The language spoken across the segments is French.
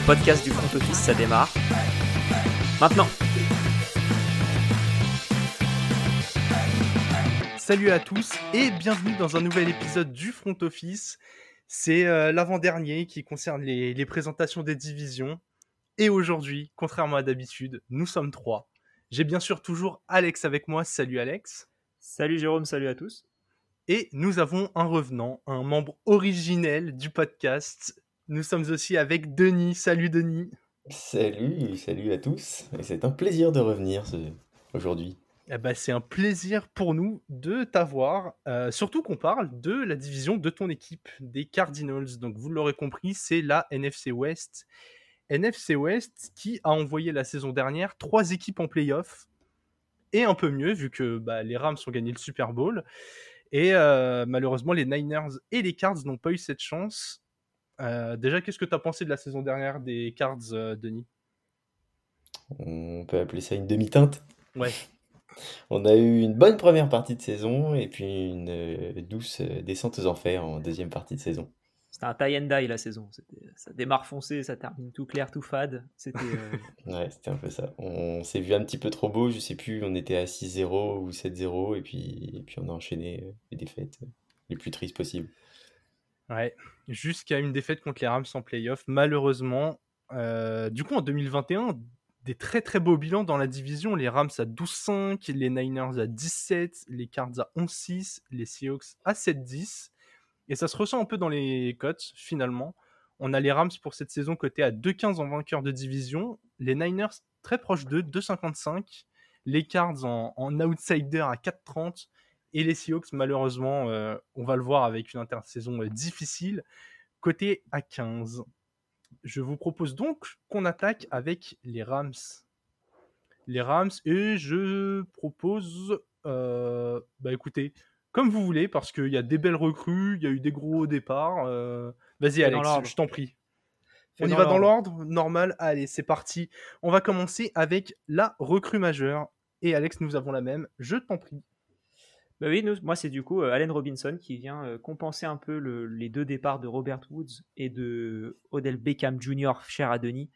le podcast du front office, ça démarre. Maintenant. Salut à tous et bienvenue dans un nouvel épisode du front office. C'est euh, l'avant-dernier qui concerne les, les présentations des divisions. Et aujourd'hui, contrairement à d'habitude, nous sommes trois. J'ai bien sûr toujours Alex avec moi. Salut Alex. Salut Jérôme, salut à tous. Et nous avons un revenant, un membre originel du podcast. Nous sommes aussi avec Denis. Salut Denis. Salut, salut à tous. Et c'est un plaisir de revenir ce- aujourd'hui. Eh ben, c'est un plaisir pour nous de t'avoir, euh, surtout qu'on parle de la division de ton équipe, des Cardinals. Donc vous l'aurez compris, c'est la NFC West. NFC West qui a envoyé la saison dernière trois équipes en playoff, et un peu mieux vu que bah, les Rams ont gagné le Super Bowl. Et euh, malheureusement, les Niners et les Cards n'ont pas eu cette chance. Euh, déjà, qu'est-ce que tu as pensé de la saison dernière des Cards, euh, Denis? On peut appeler ça une demi-teinte. Ouais. On a eu une bonne première partie de saison et puis une euh, douce descente aux enfers en deuxième partie de saison. C'était un tie and die la saison. Ça démarre foncé, ça termine tout clair, tout fade. C'était euh, Ouais, c'était un peu ça. On s'est vu un petit peu trop beau, je sais plus, on était à 6-0 ou 7-0 et puis, et puis on a enchaîné les défaites les plus tristes possibles. Ouais, jusqu'à une défaite contre les Rams en playoff, malheureusement. Euh, du coup, en 2021, des très très beaux bilans dans la division. Les Rams à 12-5, les Niners à 17, les Cards à 11-6, les Seahawks à 7-10. Et ça se ressent un peu dans les cotes, finalement. On a les Rams pour cette saison cotés à 2-15 en vainqueur de division, les Niners très proches d'eux, 2-55, les Cards en, en outsider à 4-30, et les Seahawks, malheureusement, euh, on va le voir avec une intersaison euh, difficile, côté à 15. Je vous propose donc qu'on attaque avec les Rams. Les Rams, et je propose, euh, bah écoutez, comme vous voulez, parce qu'il y a des belles recrues, il y a eu des gros départs. euh, Vas-y Alex, je t'en prie. Fais On y va dans l'ordre Normal Allez, c'est parti. On va commencer avec la recrue majeure. Et Alex, nous avons la même. Je t'en prie. Bah oui, nous- moi c'est du coup euh, Allen Robinson qui vient euh, compenser un peu le- les deux départs de Robert Woods et de Odell Beckham Jr. cher à Denis.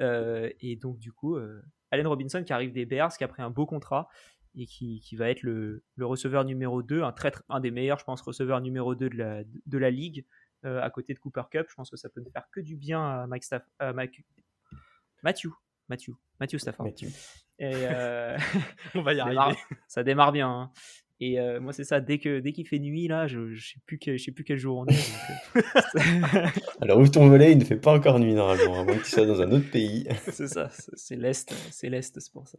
Euh, et donc du coup, euh, Allen Robinson qui arrive des Bears, qui a pris un beau contrat et qui, qui va être le, le receveur numéro 2, un, très, un des meilleurs, je pense, receveurs numéro 2 de la, de la ligue, euh, à côté de Cooper Cup. Je pense que ça peut ne faire que du bien à Mike Staff, à Mike- Matthew. Matthew. Matthew Stafford. Tu- Et, euh, On va y ça arriver. démarre, ça démarre bien. hein. Et euh, moi, c'est ça, dès que dès qu'il fait nuit, là, je, je sais plus je sais plus quel jour on est. donc, euh, Alors ouvre ton volet, il ne fait pas encore nuit normalement, à moins que tu sois dans un autre pays. c'est ça, c'est l'Est, c'est l'Est, c'est pour ça.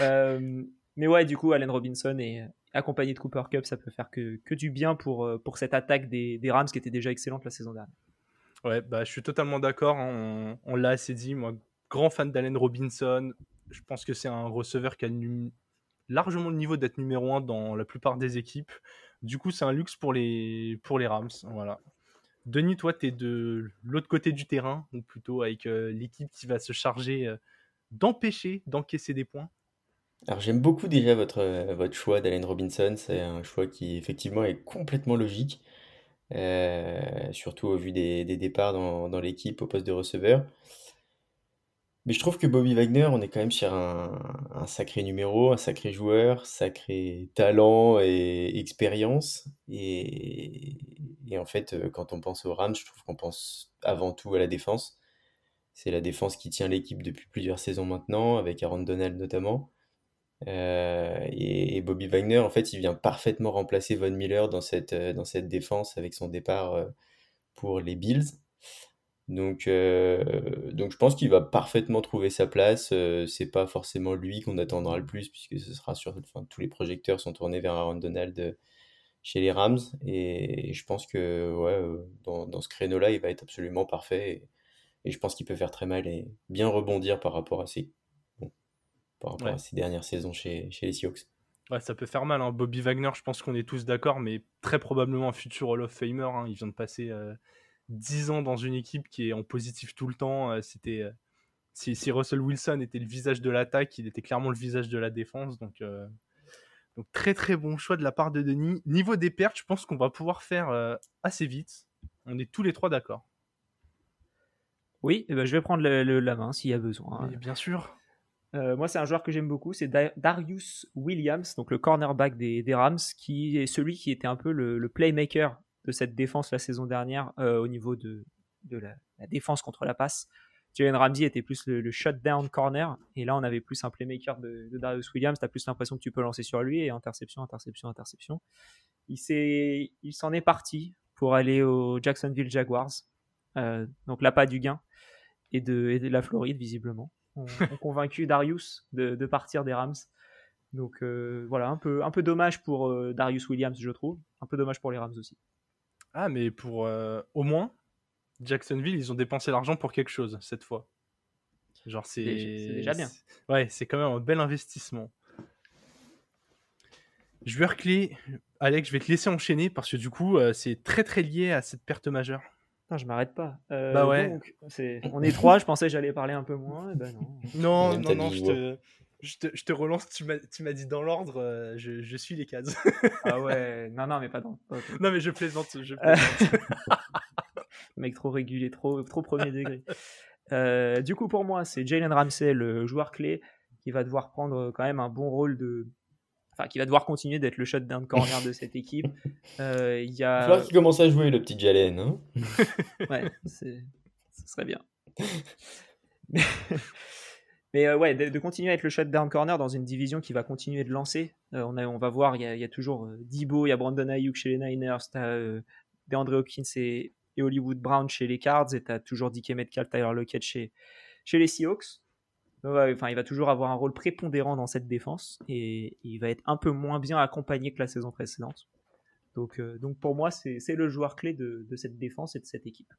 Euh, mais ouais, du coup, Allen Robinson et euh, accompagné de Cooper Cup, ça peut faire que, que du bien pour, pour cette attaque des, des Rams qui était déjà excellente la saison dernière. Ouais, bah, je suis totalement d'accord. hein, On, on l'a assez dit. Moi, grand fan d'Allen Robinson. Je pense que c'est un receveur qui a num- largement le niveau d'être numéro 1 dans la plupart des équipes. Du coup, c'est un luxe pour les, pour les Rams. Voilà. Denis, toi, tu es de l'autre côté du terrain, ou plutôt avec euh, l'équipe qui va se charger euh, d'empêcher d'encaisser des points? Alors j'aime beaucoup déjà votre, euh, votre choix d'Allen Robinson, c'est un choix qui effectivement est complètement logique, surtout au vu des, des départs dans, dans l'équipe au poste de receveur. Mais je trouve que Bobby Wagner, on est quand même sur un, un sacré numéro, un sacré joueur, sacré talent et expérience. Et, en fait, euh, quand on pense aux Rams, je trouve qu'on pense avant tout à la défense. C'est la défense qui tient l'équipe depuis plusieurs saisons maintenant, avec Aaron Donald notamment. Euh, et, et Bobby Wagner, en fait, il vient parfaitement remplacer Von Miller dans cette, euh, dans cette défense avec son départ pour les Bills. Donc, euh, donc je pense qu'il va parfaitement trouver sa place. Euh, c'est pas forcément lui qu'on attendra le plus, puisque ce sera sur, enfin, tous les projecteurs sont tournés vers Aaron Donald euh, chez les Rams. Et, je pense que ouais, euh, dans, dans ce créneau-là, il va être absolument parfait. Et, et je pense qu'il peut faire très mal et bien rebondir par rapport à ses, bon, par rapport Ouais. à ses dernières saisons chez, chez les Seahawks. Ouais, ça peut faire mal. hein. Bobby Wagner, je pense qu'on est tous d'accord, mais très probablement un futur Hall of Famer. hein. Il vient de passer euh, 10 ans dans une équipe qui est en positif tout le temps. Euh, C'était euh, si, si Russell Wilson était le visage de l'attaque, il était clairement le visage de la défense. Donc, euh, donc très très bon choix de la part de Denis. Niveau des pertes, je pense qu'on va pouvoir faire euh, assez vite. On est tous les trois d'accord. Oui, eh ben, je vais prendre le- le- la main s'il y a besoin. Mais bien sûr. Euh, moi, c'est un joueur que j'aime beaucoup, c'est Da- Darius Williams, donc le cornerback des, des Rams, qui est celui qui était un peu le, le playmaker de cette défense la saison dernière euh, au niveau de, de la, la défense contre la passe. Jalen Ramsey était plus le, le shutdown corner, et là on avait plus un playmaker de, de Darius Williams. T'as plus l'impression que tu peux lancer sur lui et interception, interception, interception. Il s'en est parti pour aller aux Jacksonville Jaguars, euh, donc là pas du gain et de, et de la Floride visiblement ont, ont convaincu Darius de, de partir des Rams. Donc euh, voilà, un peu, un peu dommage pour euh, Darius Williams, je trouve. Un peu dommage pour les Rams aussi. Ah, mais pour euh, au moins, Jacksonville, ils ont dépensé l'argent pour quelque chose cette fois. Genre, c'est. Déjà- c'est déjà bien. Ouais, c'est quand même un bel investissement. Joueur clé, Alex, je vais te laisser enchaîner parce que du coup, euh, c'est très très lié à cette perte majeure. Putain, je m'arrête pas. Euh, Bah ouais. donc, on est trois, je pensais que j'allais parler un peu moins. et ben non. Non, non, non, je te, je, te, je te relance. Tu m'as dit dans l'ordre, euh, je, je suis les cases. Ah ouais, non, non, mais pas dans. non, mais je plaisante. Je Euh, plaisante. Mec trop régulier, trop, trop premier degré. Euh, du coup, pour moi, c'est Jalen Ramsey, le joueur clé, qui va devoir prendre quand même un bon rôle de. Enfin, qui va devoir continuer d'être le shutdown corner de cette équipe. Euh, Il y Il va a. falloir qu'il commence à jouer, le petit Jalen. Hein Ouais, c'est- ce serait bien. Mais, euh, ouais, de, continuer à être le shutdown corner dans une division qui va continuer de lancer. Euh, on, va voir, il y a, toujours euh, Debo, il y a Brandon Ayuk chez les Niners, tu as DeAndre Hopkins et, Hollywood Brown chez les Cards, et tu as toujours DK Metcalf, Tyler Lockett chez, les Seahawks. Enfin, il va toujours avoir un rôle prépondérant dans cette défense et il va être un peu moins bien accompagné que la saison précédente. Donc, euh, pour moi, c'est le joueur clé de cette défense et de cette équipe.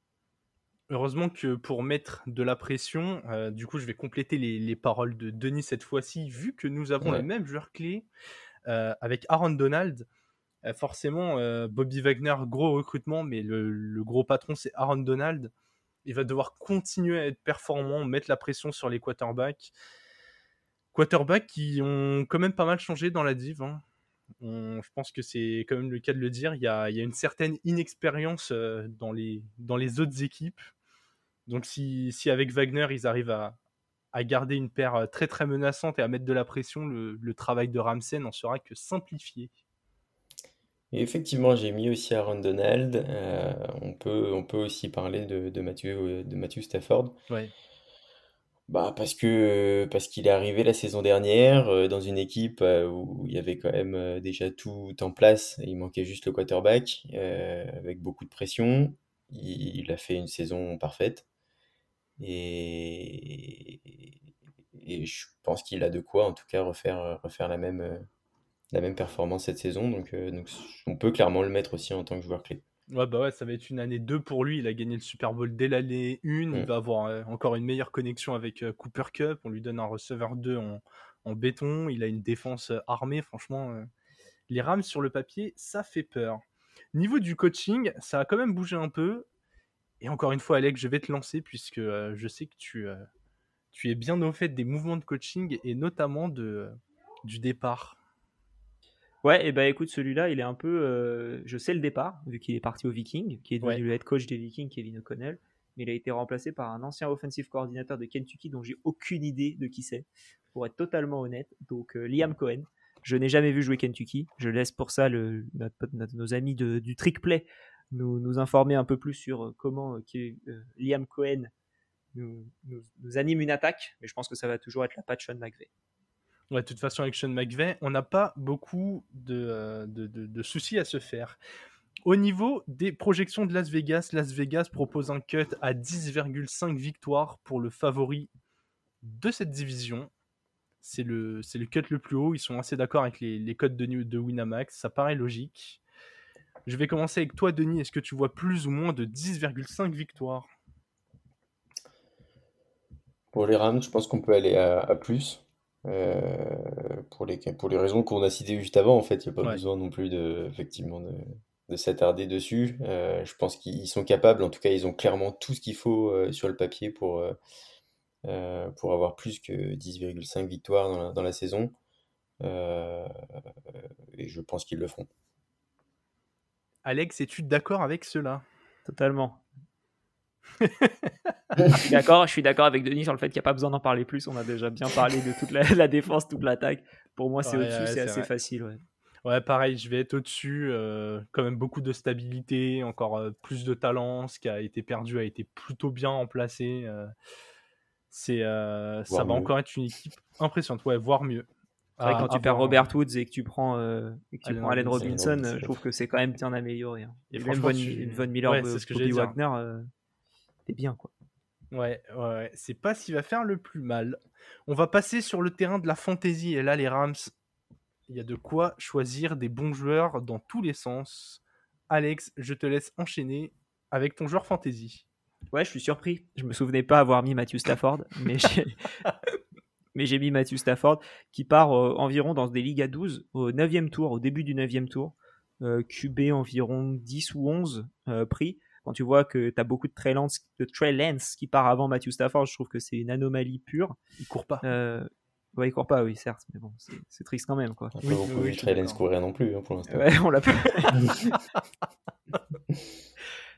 Heureusement que pour mettre de la pression, euh, du coup, je vais compléter les, les paroles de Denis cette fois-ci, vu que nous avons Ouais. le même joueur clé euh, avec Aaron Donald. Euh, forcément, Bobby Wagner, gros recrutement, mais le, le gros patron, c'est Aaron Donald. Il va devoir continuer à être performant, mettre la pression sur les quarterbacks. Quarterbacks qui ont quand même pas mal changé dans la div. hein. On- je pense que c'est quand même le cas de le dire. Il y a, il y a une certaine inexpérience dans, les, dans les autres équipes. Donc si, si avec Wagner, ils arrivent à, à garder une paire euh, très très menaçante et à mettre de la pression, le, le travail de Ramsey n'en sera que simplifié. Et effectivement, j'ai mis aussi Aaron Donald. Euh, on peut, on peut aussi parler de, de Matthew, euh, de Matthew Stafford. Ouais. Bah parce que parce qu'il est arrivé la saison dernière dans une équipe où il y avait quand même déjà tout en place. Il manquait juste le quarterback euh, avec beaucoup de pression. Il, il a fait une saison parfaite et, et je pense qu'il a de quoi en tout cas refaire refaire la même euh, la même performance cette saison. Donc, euh, donc on peut clairement le mettre aussi en tant que joueur clé. Ouais, bah ouais, ça va être une année 2 pour lui. Il a gagné le Super Bowl dès l'année 1. Il Mm. va avoir euh, encore une meilleure connexion avec euh, Cooper Cup. On lui donne un receveur 2 en, en béton. Il a une défense euh, armée. Franchement, euh, les Rams sur le papier, ça fait peur. Niveau du coaching, ça a quand même bougé un peu. Et encore une fois, Alex, je vais te lancer puisque euh, je sais que tu, euh, tu es bien au fait des mouvements de coaching et notamment de, euh, du départ. Ouais, et bah écoute, celui-là, il est un peu. je sais le départ, vu qu'il est parti au Viking, qui est devenu Ouais. le head coach des Vikings, Kevin O'Connell. Mais il a été remplacé par un ancien offensive coordinateur de Kentucky dont j'ai aucune idée de qui c'est, pour être totalement honnête. Donc Liam Cohen. Je n'ai jamais vu jouer Kentucky. Je laisse pour ça le, notre pote- notre- nos amis de- du Trick Play nous, informer un peu plus sur euh, comment euh, euh, Liam Cohen nous, anime une attaque. Mais je pense que ça va toujours être la patte Sean McVay. Ouais, de toute façon, avec Sean McVay, on n'a pas beaucoup de, soucis à se faire. Au niveau des projections de Las Vegas, Las Vegas propose un cut à 10,5 victoires pour le favori de cette division. C'est le, le cut le plus haut. Ils sont assez d'accord avec les, codes de, de Winamax. Ça paraît logique. Je vais commencer avec toi, Denis. Est-ce que tu vois plus ou moins de 10,5 victoires? Pour les Rams, je pense qu'on peut aller à, à plus. Euh, pour les, pour les raisons qu'on a citées juste avant, en fait, il n'y a pas Ouais. besoin non plus de, effectivement, de, de s'attarder dessus. Euh, je pense qu'ils sont capables, en tout cas, ils ont clairement tout ce qu'il faut euh, sur le papier pour, pour avoir plus que 10,5 victoires dans la, dans la saison. Et je pense qu'ils le feront. Alex, es-tu d'accord avec cela? Totalement. je suis d'accord, je suis d'accord avec Denis sur le fait qu'il n'y a pas besoin d'en parler plus. On a déjà bien parlé de toute la, défense, toute l'attaque. Pour moi, c'est au-dessus, c'est assez facile. Ouais. ouais. pareil, je vais être au-dessus. Euh, quand même beaucoup de stabilité, encore euh, plus de talent. Ce qui a été perdu a été plutôt bien remplacé. Euh, c'est, ça va encore être une équipe impressionnante, ouais, voire mieux. C'est vrai, quand tu perds Robert Woods et que tu prends, euh, que tu prends Allen Robinson, je trouve que c'est quand même bien amélioré. Hein. Et, même Von, tu... Von Miller, ouais, c'est ce que Wagner, euh, c'est bien quoi. Ouais, ouais, c'est pas ce qui va faire le plus mal. On va passer sur le terrain de la fantasy et là les Rams, il y a de quoi choisir des bons joueurs dans tous les sens. Alex, je te laisse enchaîner avec ton joueur fantasy. Ouais, je suis surpris. Je me souvenais pas avoir mis Matthew Stafford, mais mais j'ai mis Matthew Stafford qui part euh, environ dans des ligues à 12 au 9e tour, au début du 9e tour. Euh, QB environ 10 ou 11 euh, prix. Quand tu vois que tu as beaucoup de Trey, Lance, de Trey Lance qui part avant Matthew Stafford, je trouve que c'est une anomalie pure. Il court pas. Ouais, il court pas, oui, certes, mais bon, c'est triste quand même. Quoi. On oui, beaucoup oui, Trey Lance courir non plus hein, pour l'instant. Ouais, on l'a pas.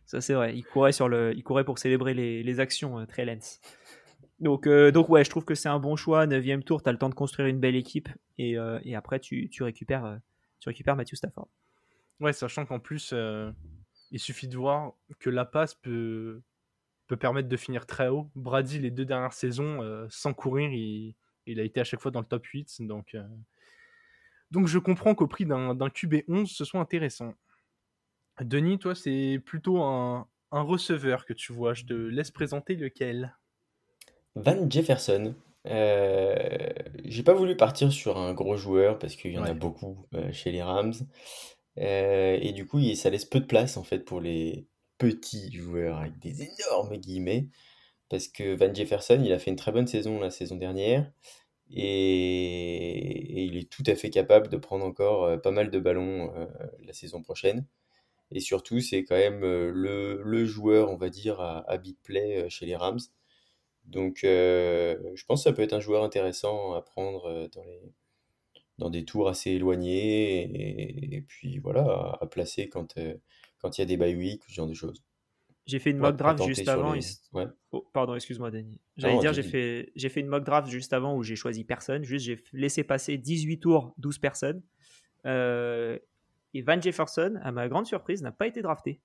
Ça, c'est vrai. Il courait, sur le... il courait pour célébrer les, les actions, Trey Lance. Donc, euh, donc ouais, je trouve que c'est un bon choix. 9 tour, tu as le temps de construire une belle équipe et, euh, après tu, récupères, euh, tu récupères Matthew Stafford. Ouais, sachant qu'en plus, il suffit de voir que la passe peut, permettre de finir très haut. Brady, les deux dernières saisons, sans courir, il, a été à chaque fois dans le top 8. Donc, donc je comprends qu'au prix d'un QB11, ce soit intéressant. Denis, toi, c'est plutôt un receveur que tu vois. Je te laisse présenter lequel Van Jefferson. Euh, j'ai pas voulu partir sur un gros joueur parce qu'il y en a beaucoup euh, chez les Rams. Euh, et du coup, ça laisse peu de place en fait pour les petits joueurs avec des énormes guillemets. Parce que Van Jefferson, il a fait une très bonne saison la saison dernière. Et, il est tout à fait capable de prendre encore pas mal de ballons la saison prochaine. Et surtout, c'est quand même le, joueur, on va dire, à, à big play chez les Rams. Donc, euh, je pense que ça peut être un joueur intéressant à prendre euh, dans, les, dans des tours assez éloignés et, puis voilà, à, placer quand, euh, quand il y a des bye week ou ce genre de choses. J'ai fait une mock draft juste avant. Oh, pardon, excuse-moi, Denis. J'allais dire, j'ai fait, j'ai fait une mock draft juste avant où j'ai choisi personne. Juste, j'ai laissé passer 18 tours, 12 personnes. et Van Jefferson, à ma grande surprise, n'a pas été drafté.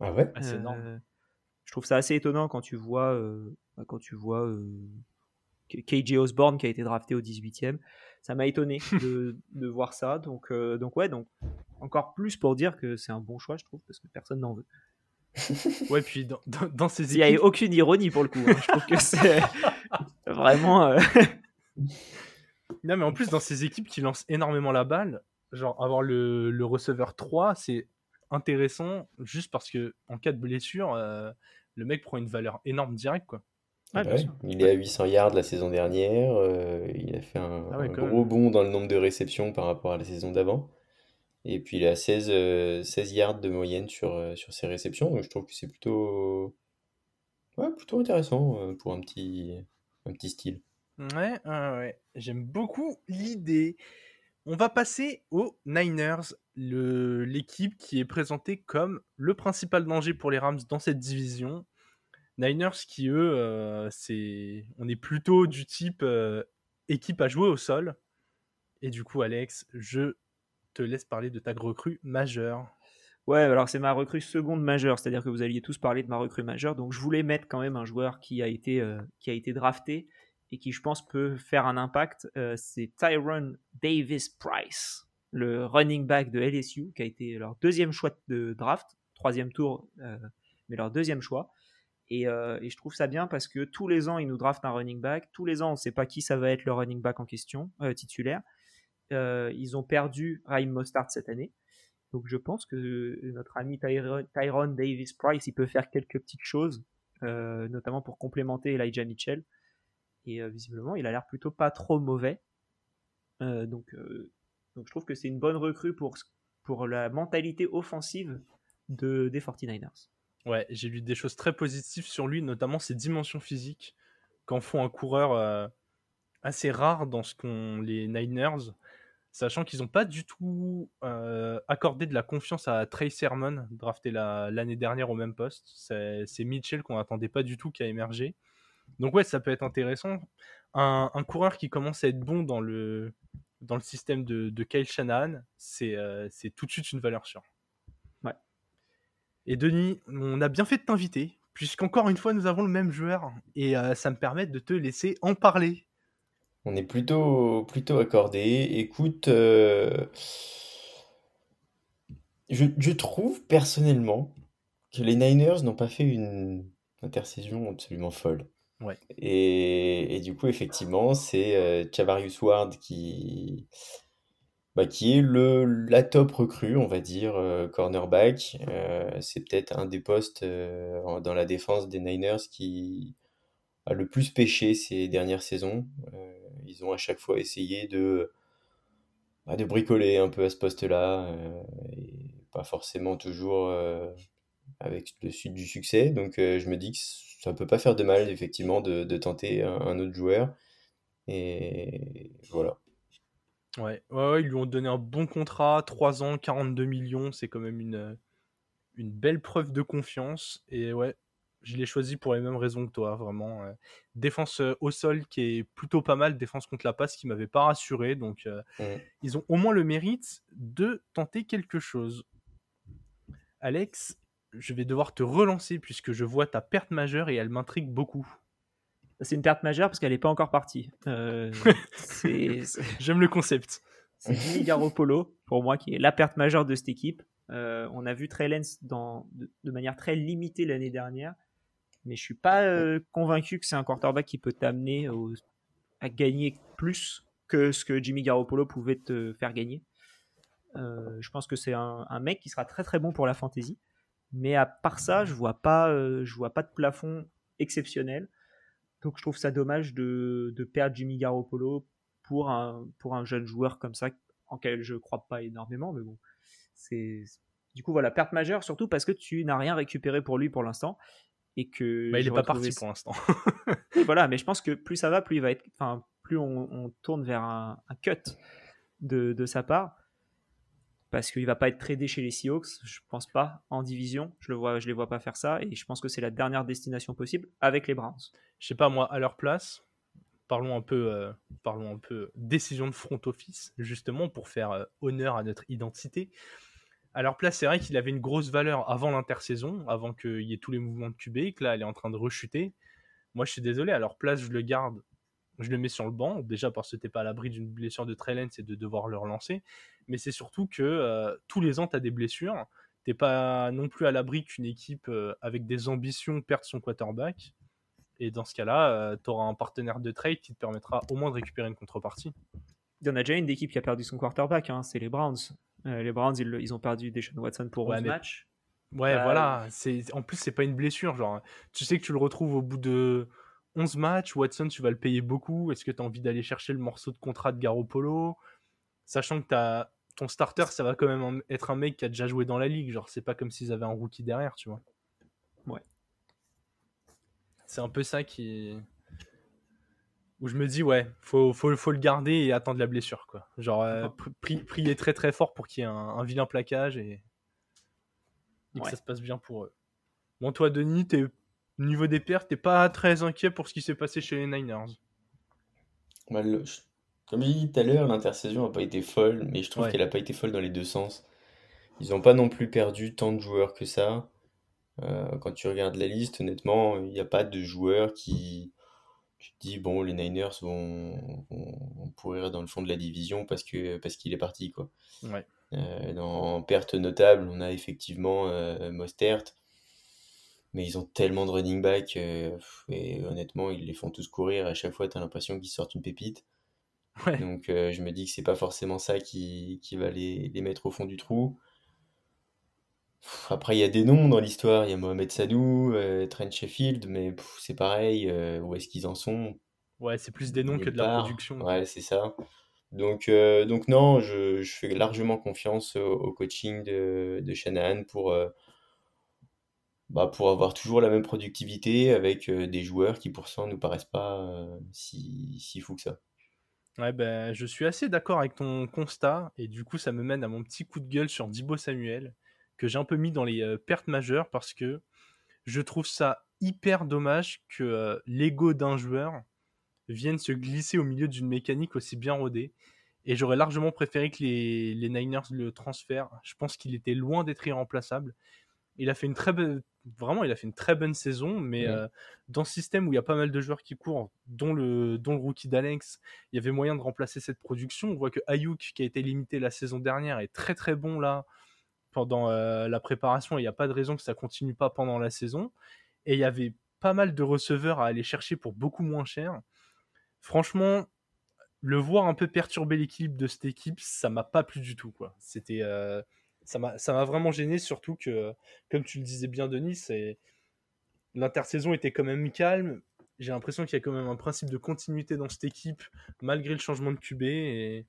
Ah ouais? Ah, C'est énorme. Je trouve ça assez étonnant quand tu vois bah, quand tu vois euh, KJ Osborne qui a été drafté au 18e. Ça m'a étonné de, de, voir ça. Donc, euh, donc, ouais, donc encore plus pour dire que c'est un bon choix, je trouve, parce que personne n'en veut. ouais, puis dans, dans, ces équipes. Il n'y a aucune ironie pour le coup. Hein. Je trouve que c'est vraiment. Euh, non, mais en plus, dans ces équipes qui lancent énormément la balle, genre avoir le, le receveur 3, c'est intéressant juste parce que en cas de blessure, le mec prend une valeur énorme direct, quoi. Ah il est à 800 yards la saison dernière. Euh, il a fait un, ah gros bond dans le nombre de réceptions par rapport à la saison d'avant. Et puis il à 16, 16 euh, yards de moyenne sur, euh, sur ses réceptions. Donc je trouve que c'est plutôt, ouais, plutôt intéressant pour un petit, un petit style. Ouais, ouais, j'aime beaucoup l'idée. On va passer aux Niners, l'équipe qui est présentée comme le principal danger pour les Rams dans cette division. Niners qui, eux, euh, c'est... on est plutôt du type euh, équipe à jouer au sol. Et du coup, Alex, je te laisse parler de ta recrue majeure. Ouais, alors c'est ma recrue seconde majeure, c'est-à-dire que vous alliez tous parler de ma recrue majeure, donc je voulais mettre quand même un joueur qui a été, euh, qui a été drafté et qui, je pense, peut faire un impact. c'est Tyron Davis Price, le running back de LSU, qui a été leur deuxième choix de draft, troisième tour, mais leur deuxième choix. Euh, et, je trouve ça bien parce que tous les ans, ils nous draftent un running back. Tous les ans, on ne sait pas qui ça va être le running back en question, euh, titulaire. Euh, ils ont perdu Raheem Mostard cette année. Donc je pense que notre ami Tyron, Davis Price, il peut faire quelques petites choses, notamment pour complémenter Elijah Mitchell. Et visiblement, il a l'air plutôt pas trop mauvais. donc, donc je trouve que c'est une bonne recrue pour, la mentalité offensive de, des 49ers. Ouais, j'ai lu des choses très positives sur lui, notamment ses dimensions physiques, qu'en font un coureur euh, assez rare dans ce qu'ont les Niners. sachant qu'ils n'ont pas du tout euh, accordé de la confiance à Trey Sermon, drafté l'année dernière au même poste. C'est Mitchell qu'on n'attendait pas du tout qui a émergé. Donc ouais, ça peut être intéressant. Un, coureur qui commence à être bon dans le, dans le système de, de Kyle Shanahan, euh, c'est tout de suite une valeur sûre. Ouais. Et Denis, on a bien fait de t'inviter, puisqu'encore une fois, nous avons le même joueur, et euh, ça me permet de te laisser en parler. On est plutôt, plutôt accordé. Écoute, euh, je, je trouve personnellement que les Niners n'ont pas fait une intersaison absolument folle. Ouais. Et, et du coup, effectivement, c'est euh, Chavarius Ward qui, bah, qui est le, la top recrue, on va dire, euh, cornerback. Euh, c'est peut-être un des postes dans la défense des Niners qui a le plus pêché ces dernières saisons. ils ont à chaque fois essayé de, bah, de bricoler un peu à ce poste-là, pas forcément toujours avec le suite du succès. Donc je me dis que ça peut pas faire de mal, effectivement, de, tenter un, autre joueur. Et voilà. Ouais. ouais, ils lui ont donné un bon contrat, 3 ans, 42 millions, c'est quand même une, une belle preuve de confiance. Et ouais, je l'ai choisi pour les mêmes raisons que toi, vraiment. défense au sol qui est plutôt pas mal, défense contre la passe qui m'avait pas rassuré. Donc, mmh. ils ont au moins le mérite de tenter quelque chose. Alex, je vais devoir te relancer puisque je vois ta perte majeure et elle m'intrigue beaucoup. C'est une perte majeure parce qu'elle n'est pas encore partie. Euh, J'aime le concept. C'est Jimmy Garoppolo, pour moi, qui est la perte majeure de cette équipe. Euh, on a vu Trey Lance dans, de, manière très limitée l'année dernière, mais je suis pas euh, convaincu que c'est un quarterback qui peut t'amener à gagner plus que ce que Jimmy Garoppolo pouvait te faire gagner. je pense que c'est un, un, mec qui sera très très bon pour la fantasy. Mais à part ça, je vois pas, euh, je vois pas de plafond exceptionnel. Donc je trouve ça dommage de, de perdre Jimmy Garoppolo pour un, pour un jeune joueur comme ça, en quel je crois pas énormément, mais bon. C'est, du coup, voilà, perte majeure, surtout parce que tu n'as rien récupéré pour lui pour l'instant. Et que bah, il n'est pas parti pour l'instant. voilà, mais je pense que plus ça va, plus il va être, enfin, plus on, on tourne vers un, un cut de, de, sa part parce qu'il va pas être tradé chez les Seahawks, je pense pas en division, je le vois, je les vois pas faire ça et je pense que c'est la dernière destination possible avec les Browns. Je sais pas moi à leur place, parlons un peu, euh, parlons un peu décision de front office justement pour faire euh, honneur à notre identité. À leur place, c'est vrai qu'il avait une grosse valeur avant l'intersaison, avant qu'il y ait tous les mouvements de QB, que là, elle est en train de rechuter. Moi, je suis désolé, à leur place, je le garde, je le mets sur le banc, déjà parce que t'es pas à l'abri d'une blessure de Trellens et de devoir le relancer mais c'est surtout que euh, tous les ans, tu as des blessures. T'es pas non plus à l'abri qu'une équipe euh, avec des ambitions perde son quarterback. Et dans ce cas-là, euh, tu auras un partenaire de trade qui te permettra au moins de récupérer une contrepartie. Il y en a déjà une équipe qui a perdu son quarterback, hein, c'est les Browns. les Browns, ils, ont perdu Deshaun Watson pour 11 matchs. Ouais, voilà. C'est En plus, c'est pas une blessure. Genre, tu sais que tu le retrouves au bout de 11 matchs. Watson, tu vas le payer beaucoup. Est-ce que tu as envie d'aller chercher le morceau de contrat de Garoppolo? Sachant que as ton starter, ça va quand même être un mec qui a déjà joué dans la ligue. Genre, c'est pas comme s'ils avaient un rookie derrière, tu vois. Ouais. C'est un peu ça qui. Où je me dis, ouais, faut, faut, faut le garder et attendre la blessure, quoi. Genre, euh, prier très très fort pour qu'il y ait un, vilain plaquage et, que ça se passe bien pour eux. Bon, toi, Denis, t'es... niveau des pertes, t'es pas très inquiet pour ce qui s'est passé chez les Niners. Bah, comme j'ai dit tout à l'heure, l'intersaison n'a pas été folle, mais je trouve qu'elle n'a pas été folle dans les deux sens. Ils n'ont pas non plus perdu tant de joueurs que ça. Euh, quand tu regardes la liste, honnêtement, il n'y a pas de joueurs qui. Tu te dis, bon, les Niners vont, pourrir dans le fond de la division parce que parce qu'il est parti. Quoi. Ouais. Euh, dans perte notable, on a effectivement euh, Mostert, mais ils ont tellement de running back, et honnêtement, ils les font tous courir. À chaque fois, tu as l'impression qu'ils sortent une pépite. Donc euh, je me dis que c'est pas forcément ça qui, qui va les, les, mettre au fond du trou. Après, il y a des noms dans l'histoire. Il y a Mohamed Sadou, euh, Trent Sheffield, mais c'est pareil. Euh, où est-ce qu'ils en sont? Ouais, c'est plus des noms que de la production. Ouais, c'est ça. Donc, donc non, je, je, fais largement confiance au, coaching de, de Shanahan pour, bah, pour avoir toujours la même productivité avec des joueurs qui, pour ça, ne nous paraissent pas si, si fous que ça. Ouais, ben, je suis assez d'accord avec ton constat, et du coup, ça me mène à mon petit coup de gueule sur Dibo Samuel, que j'ai un peu mis dans les euh, pertes majeures parce que je trouve ça hyper dommage que euh, l'ego d'un joueur vienne se glisser au milieu d'une mécanique aussi bien rodée. Et j'aurais largement préféré que les, les Niners le transfèrent. Je pense qu'il était loin d'être irremplaçable. Il a fait une très bonne, vraiment, il a fait une très bonne saison, mais euh, dans ce système où il y a pas mal de joueurs qui courent, dont le, dont le rookie d'Alex, il y avait moyen de remplacer cette production. On voit que Ayuk, qui a été limité la saison dernière, est très très bon là pendant euh, la préparation. Il n'y a pas de raison que ça continue pas pendant la saison. Et il y avait pas mal de receveurs à aller chercher pour beaucoup moins cher. Franchement, le voir un peu perturber l'équilibre de cette équipe, ça m'a pas plu du tout. Quoi. C'était, euh, ça m'a, vraiment gêné, surtout que, comme tu le disais bien, Denis, l'intersaison était quand même calme. J'ai l'impression qu'il y a quand même un principe de continuité dans cette équipe, malgré le changement de QB. Et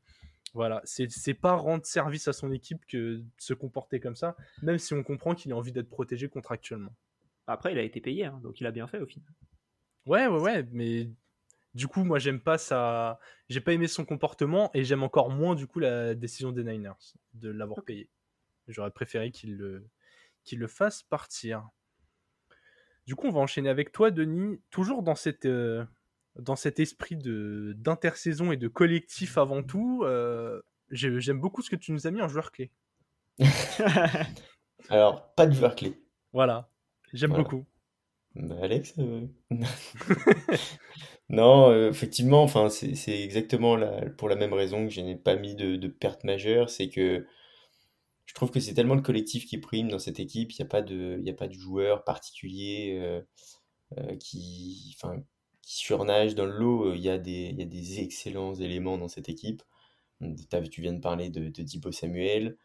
voilà, c'est, c'est pas rendre service à son équipe que de se comporter comme ça, même si on comprend qu'il a envie d'être protégé contractuellement. Après, il a été payé, hein, donc il a bien fait au final. Ouais, ouais, ouais, mais du coup, moi, j'aime pas ça. J'ai pas aimé son comportement et j'aime encore moins, du coup, la décision des Niners de l'avoir payé. J'aurais préféré qu'il le, qu'il le fasse partir. Du coup, on va enchaîner avec toi, Denis, toujours dans, cette, euh, dans cet esprit d'intersaison et de collectif avant tout. euh, j'ai- j'aime beaucoup ce que tu nous as mis en joueur clé. Alors, pas de joueur clé. Voilà, j'aime Voilà. beaucoup. Bah, Alex euh, Non, euh, effectivement, enfin, c'est c'est exactement la- pour la même raison que je n'ai pas mis de, de perte majeure, c'est que je trouve que c'est tellement le collectif qui prime dans cette équipe, il n'y a pas de, a pas de joueur particulier euh, euh, qui, enfin, qui surnage dans le lot, il y a des, il y a des excellents éléments dans cette équipe. Tu viens de parler de, de Samuel,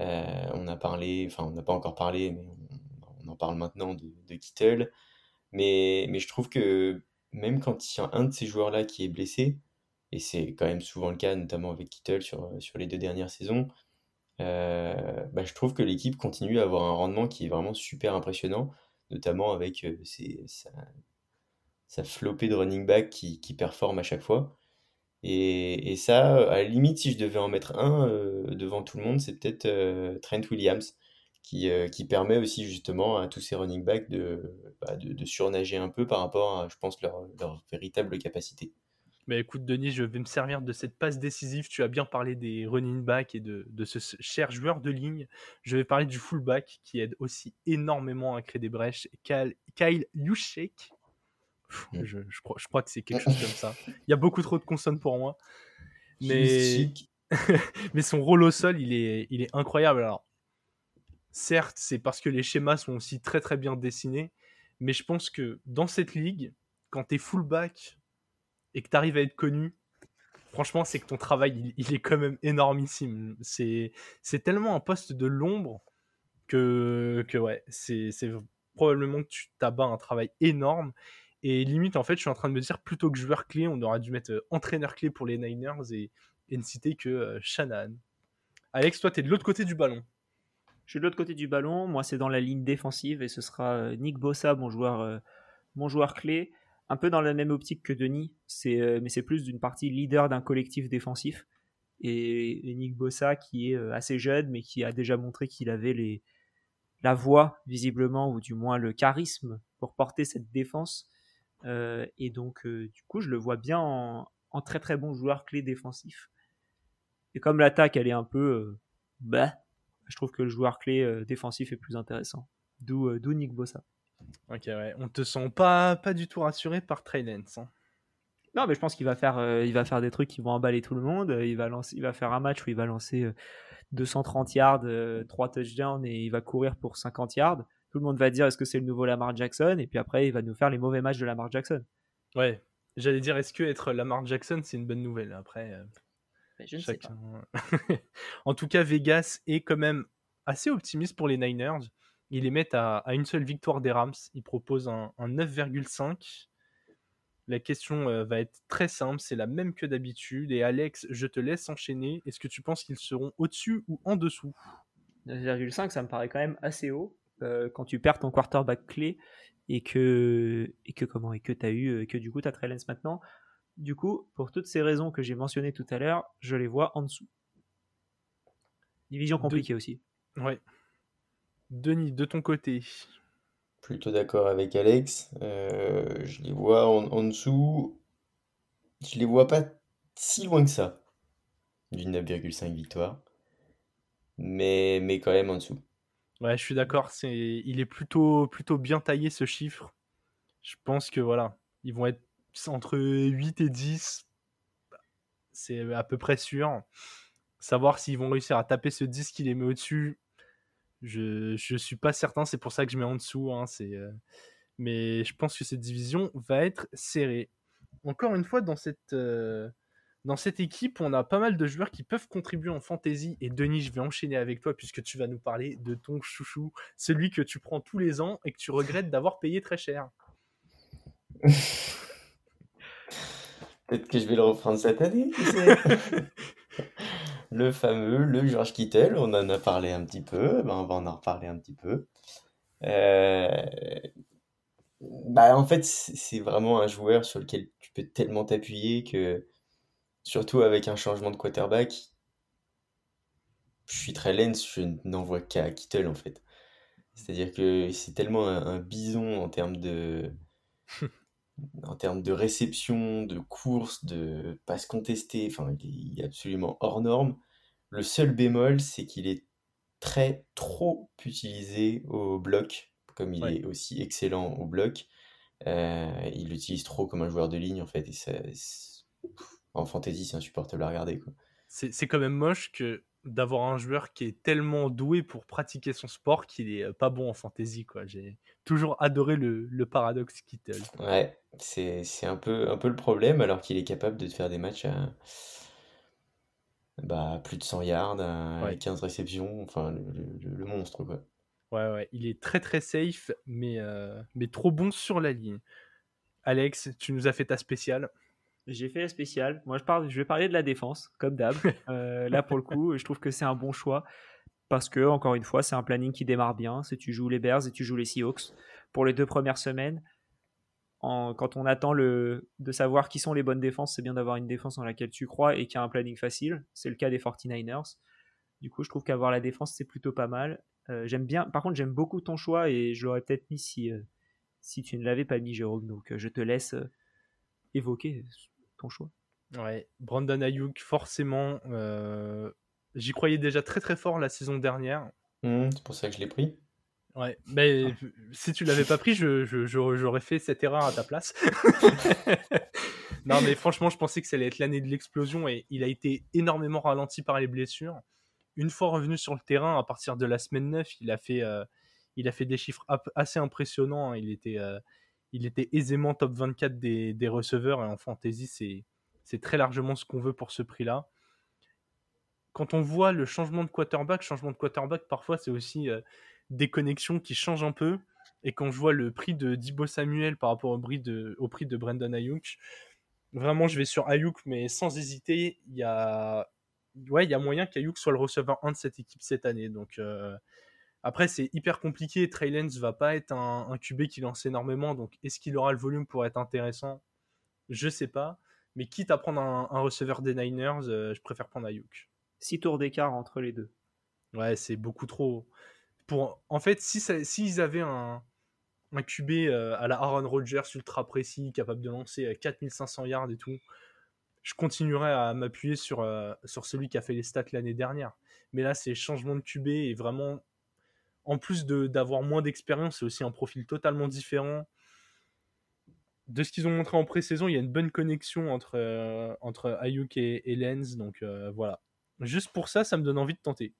euh, on a parlé, enfin, on n'a pas encore parlé, mais on, on en parle maintenant de, de Kittle. Mais, mais je trouve que même quand il y a un de ces joueurs-là qui est blessé, et c'est quand même souvent le cas, notamment avec Kittle sur, sur les deux dernières saisons, euh, bah, je trouve que l'équipe continue à avoir un rendement qui est vraiment super impressionnant, notamment avec euh, sa, flopée de running back qui, performe à chaque fois. Et, ça, à la limite, si je devais en mettre un euh, devant tout le monde, c'est peut-être Trent Williams, qui, permet aussi justement à tous ces running backs de, bah, surnager un peu par rapport à, je pense, leur véritable capacité. Mais écoute, Denis, je vais me servir de cette passe décisive. Tu as bien parlé des running backs et de, de ce cher joueur de ligne. Je vais parler du fullback qui aide aussi énormément à créer des brèches. Kyle, Kyle. Pff, Mm. Je, je crois, je crois que c'est quelque chose comme ça. Il y a beaucoup trop de consonnes pour moi. Mais, Chic. mais son rôle au sol, il est, il est incroyable. Alors, certes, c'est parce que les schémas sont aussi très très bien dessinés. Mais je pense que dans cette ligue, quand tu es fullback et que tu arrives à être connu, franchement, c'est que ton travail, il, est quand même énormissime. C'est tellement un poste de l'ombre que, que ouais, c'est probablement que tu t'abats un travail énorme. Et limite, en fait, je suis en train de me dire, plutôt que joueur clé, on aurait dû mettre euh, entraîneur clé pour les Niners et, et ne citer que euh, Shanahan. Alex, toi, tu es de l'autre côté du ballon. Je suis de l'autre côté du ballon. Moi, c'est dans la ligne défensive et ce sera euh, Nick Bossa, mon joueur, euh, mon joueur clé. Un peu dans la même optique que Denis, euh, mais c'est plus d'une partie leader d'un collectif défensif. Et, Nick Bossa, qui est euh, assez jeune, mais qui a déjà montré qu'il avait la voix, visiblement, ou du moins le charisme pour porter cette défense. Euh, et donc, du coup, je le vois bien en, très très bon joueur clé défensif. Et comme l'attaque, elle est un peu. bah, je trouve que le joueur clé défensif est plus intéressant. D'où Nick Bossa. Ok, ouais. On te sent pas, pas du tout rassuré par Trey Lance, hein. Non, mais je pense qu'il va faire, euh, il va faire des trucs qui vont emballer tout le monde. Euh, Il va lancer, il va faire un match où il va lancer euh, 230 yards, euh, 3 touchdowns et il va courir pour 50 yards. Tout le monde va dire est-ce que c'est le nouveau Lamar Jackson? Et puis après il va nous faire les mauvais matchs de Lamar Jackson. Ouais. J'allais dire, est-ce que être Lamar Jackson, c'est une bonne nouvelle? Après, euh, Mais je ne sais pas. en tout cas, Vegas est quand même assez optimiste pour les Niners. Ils les mettent à, à une seule victoire des Rams. Ils proposent un, un 9,5. La question euh, va être très simple, c'est la même que d'habitude. Et Alex, je te laisse enchaîner. Est-ce que tu penses qu'ils seront au-dessus ou en dessous? 9,5, ça me paraît quand même assez haut euh, quand tu perds ton quarterback clé et que et que comment et que t'as eu et que du coup t'as Trey Lance maintenant. Du coup, pour toutes ces raisons que j'ai mentionnées tout à l'heure, je les vois en dessous. Division compliquée aussi. Ouais. Denis, de ton côté. Plutôt d'accord avec Alex. Euh, je les vois en, en dessous. Je les vois pas si loin que ça d'une 9,5 victoire. Mais, mais quand même en dessous. Ouais, je suis d'accord. C'est, il est plutôt, plutôt bien taillé ce chiffre. Je pense que voilà, ils vont être entre 8 et 10. C'est à peu près sûr. Savoir s'ils vont réussir à taper ce 10 qui les met au-dessus, je, je suis pas certain. C'est pour ça que je mets en dessous. Hein, c'est, euh, Mais je pense que cette division va être serrée. Encore une fois, dans cette, euh, dans cette équipe, on a pas mal de joueurs qui peuvent contribuer en fantasy. Et Denis, je vais enchaîner avec toi puisque tu vas nous parler de ton chouchou, celui que tu prends tous les ans et que tu regrettes d'avoir payé très cher. Peut-être que je vais le reprendre cette année, tu sais. le fameux, le George Kittle, on en a parlé un petit peu, ben, on va en reparler un petit peu. Euh, bah, en fait, c'est vraiment un joueur sur lequel tu peux tellement t'appuyer que, surtout avec un changement de quarterback, je suis très lens, je n'envoie qu'à Kittle en fait. C'est-à-dire que c'est tellement un, bison en termes de, en termes de réception, de course, de passe contestée, enfin, il est absolument hors norme. Le seul bémol, c'est qu'il est très trop utilisé au bloc, comme il est aussi excellent au bloc. Euh, il l'utilise trop comme un joueur de ligne, en fait, et ça, en fantasy, c'est insupportable à regarder. C'est quand même moche que d'avoir un joueur qui est tellement doué pour pratiquer son sport qu'il est euh, pas bon en fantasy. J'ai toujours adoré le, le paradoxe Kittle. Ouais, c'est un peu, un peu le problème, alors qu'il est capable de faire des matchs à bah, plus de 100 yards, à 15 réceptions, enfin, le, monstre, quoi. Ouais, ouais, il est très très safe, mais, euh, mais trop bon sur la ligne. Alex, tu nous as fait ta spéciale. J'ai fait la spéciale. Moi, je, parle, je vais parler de la défense, comme d'hab. Euh, là, pour le coup, je trouve que c'est un bon choix. Parce que, encore une fois, c'est un planning qui démarre bien. C'est tu joues les Bears et tu joues les Seahawks pour les deux premières semaines. En, quand on attend le, de savoir qui sont les bonnes défenses, c'est bien d'avoir une défense en laquelle tu crois et qui a un planning facile. C'est le cas des 49ers. Du coup, je trouve qu'avoir la défense, c'est plutôt pas mal. Euh, j'aime bien. Par contre, j'aime beaucoup ton choix et je l'aurais peut-être mis si, euh, si tu ne l'avais pas mis, Jérôme. Donc, je te laisse évoquer choix. Ouais, Brandon Ayuk, forcément, euh, j'y croyais déjà très très fort la saison dernière. Mmh, c'est pour ça que je l'ai pris. Ouais, mais ah. si tu l'avais pas pris, j'aurais je, j'aurais fait cette erreur à ta place. non, mais franchement, je pensais que ça allait être l'année de l'explosion et il a été énormément ralenti par les blessures. Une fois revenu sur le terrain, à partir de la semaine 9, il a fait, euh, il a fait des chiffres assez impressionnants. Il était, euh, il était aisément top 24 des, des receveurs et en fantasy, c'est, très largement ce qu'on veut pour ce prix-là. Quand on voit le changement de quarterback, changement de quarterback, parfois c'est aussi euh, des connexions qui changent un peu. Et quand je vois le prix de Dibo Samuel par rapport au prix de, au prix de Brandon Ayuk, vraiment je vais sur Ayuk, mais sans hésiter, il y a, ouais, y a moyen qu'Ayuk soit le receveur 1 de cette équipe cette année. Donc euh, après, c'est hyper compliqué. Trey Lance va pas être un, QB qui lance énormément. Donc, est-ce qu'il aura le volume pour être intéressant? Je sais pas. Mais quitte à prendre un, receveur des Niners, euh, je préfère prendre Ayuk. 6 tours d'écart entre les deux. Ouais, c'est beaucoup trop. Pour... En fait, s'ils si avaient un, un QB euh, à la Aaron Rodgers ultra précis, capable de lancer 4500 yards et tout, je continuerais à m'appuyer sur, euh, sur celui qui a fait les stats l'année dernière. Mais là, c'est changement de QB et vraiment en plus d'avoir moins d'expérience, c'est aussi un profil totalement différent. De ce qu'ils ont montré en pré-saison, il y a une bonne connexion entre, euh, Ayuk et, Lens. Donc euh, voilà. Juste pour ça, ça me donne envie de tenter.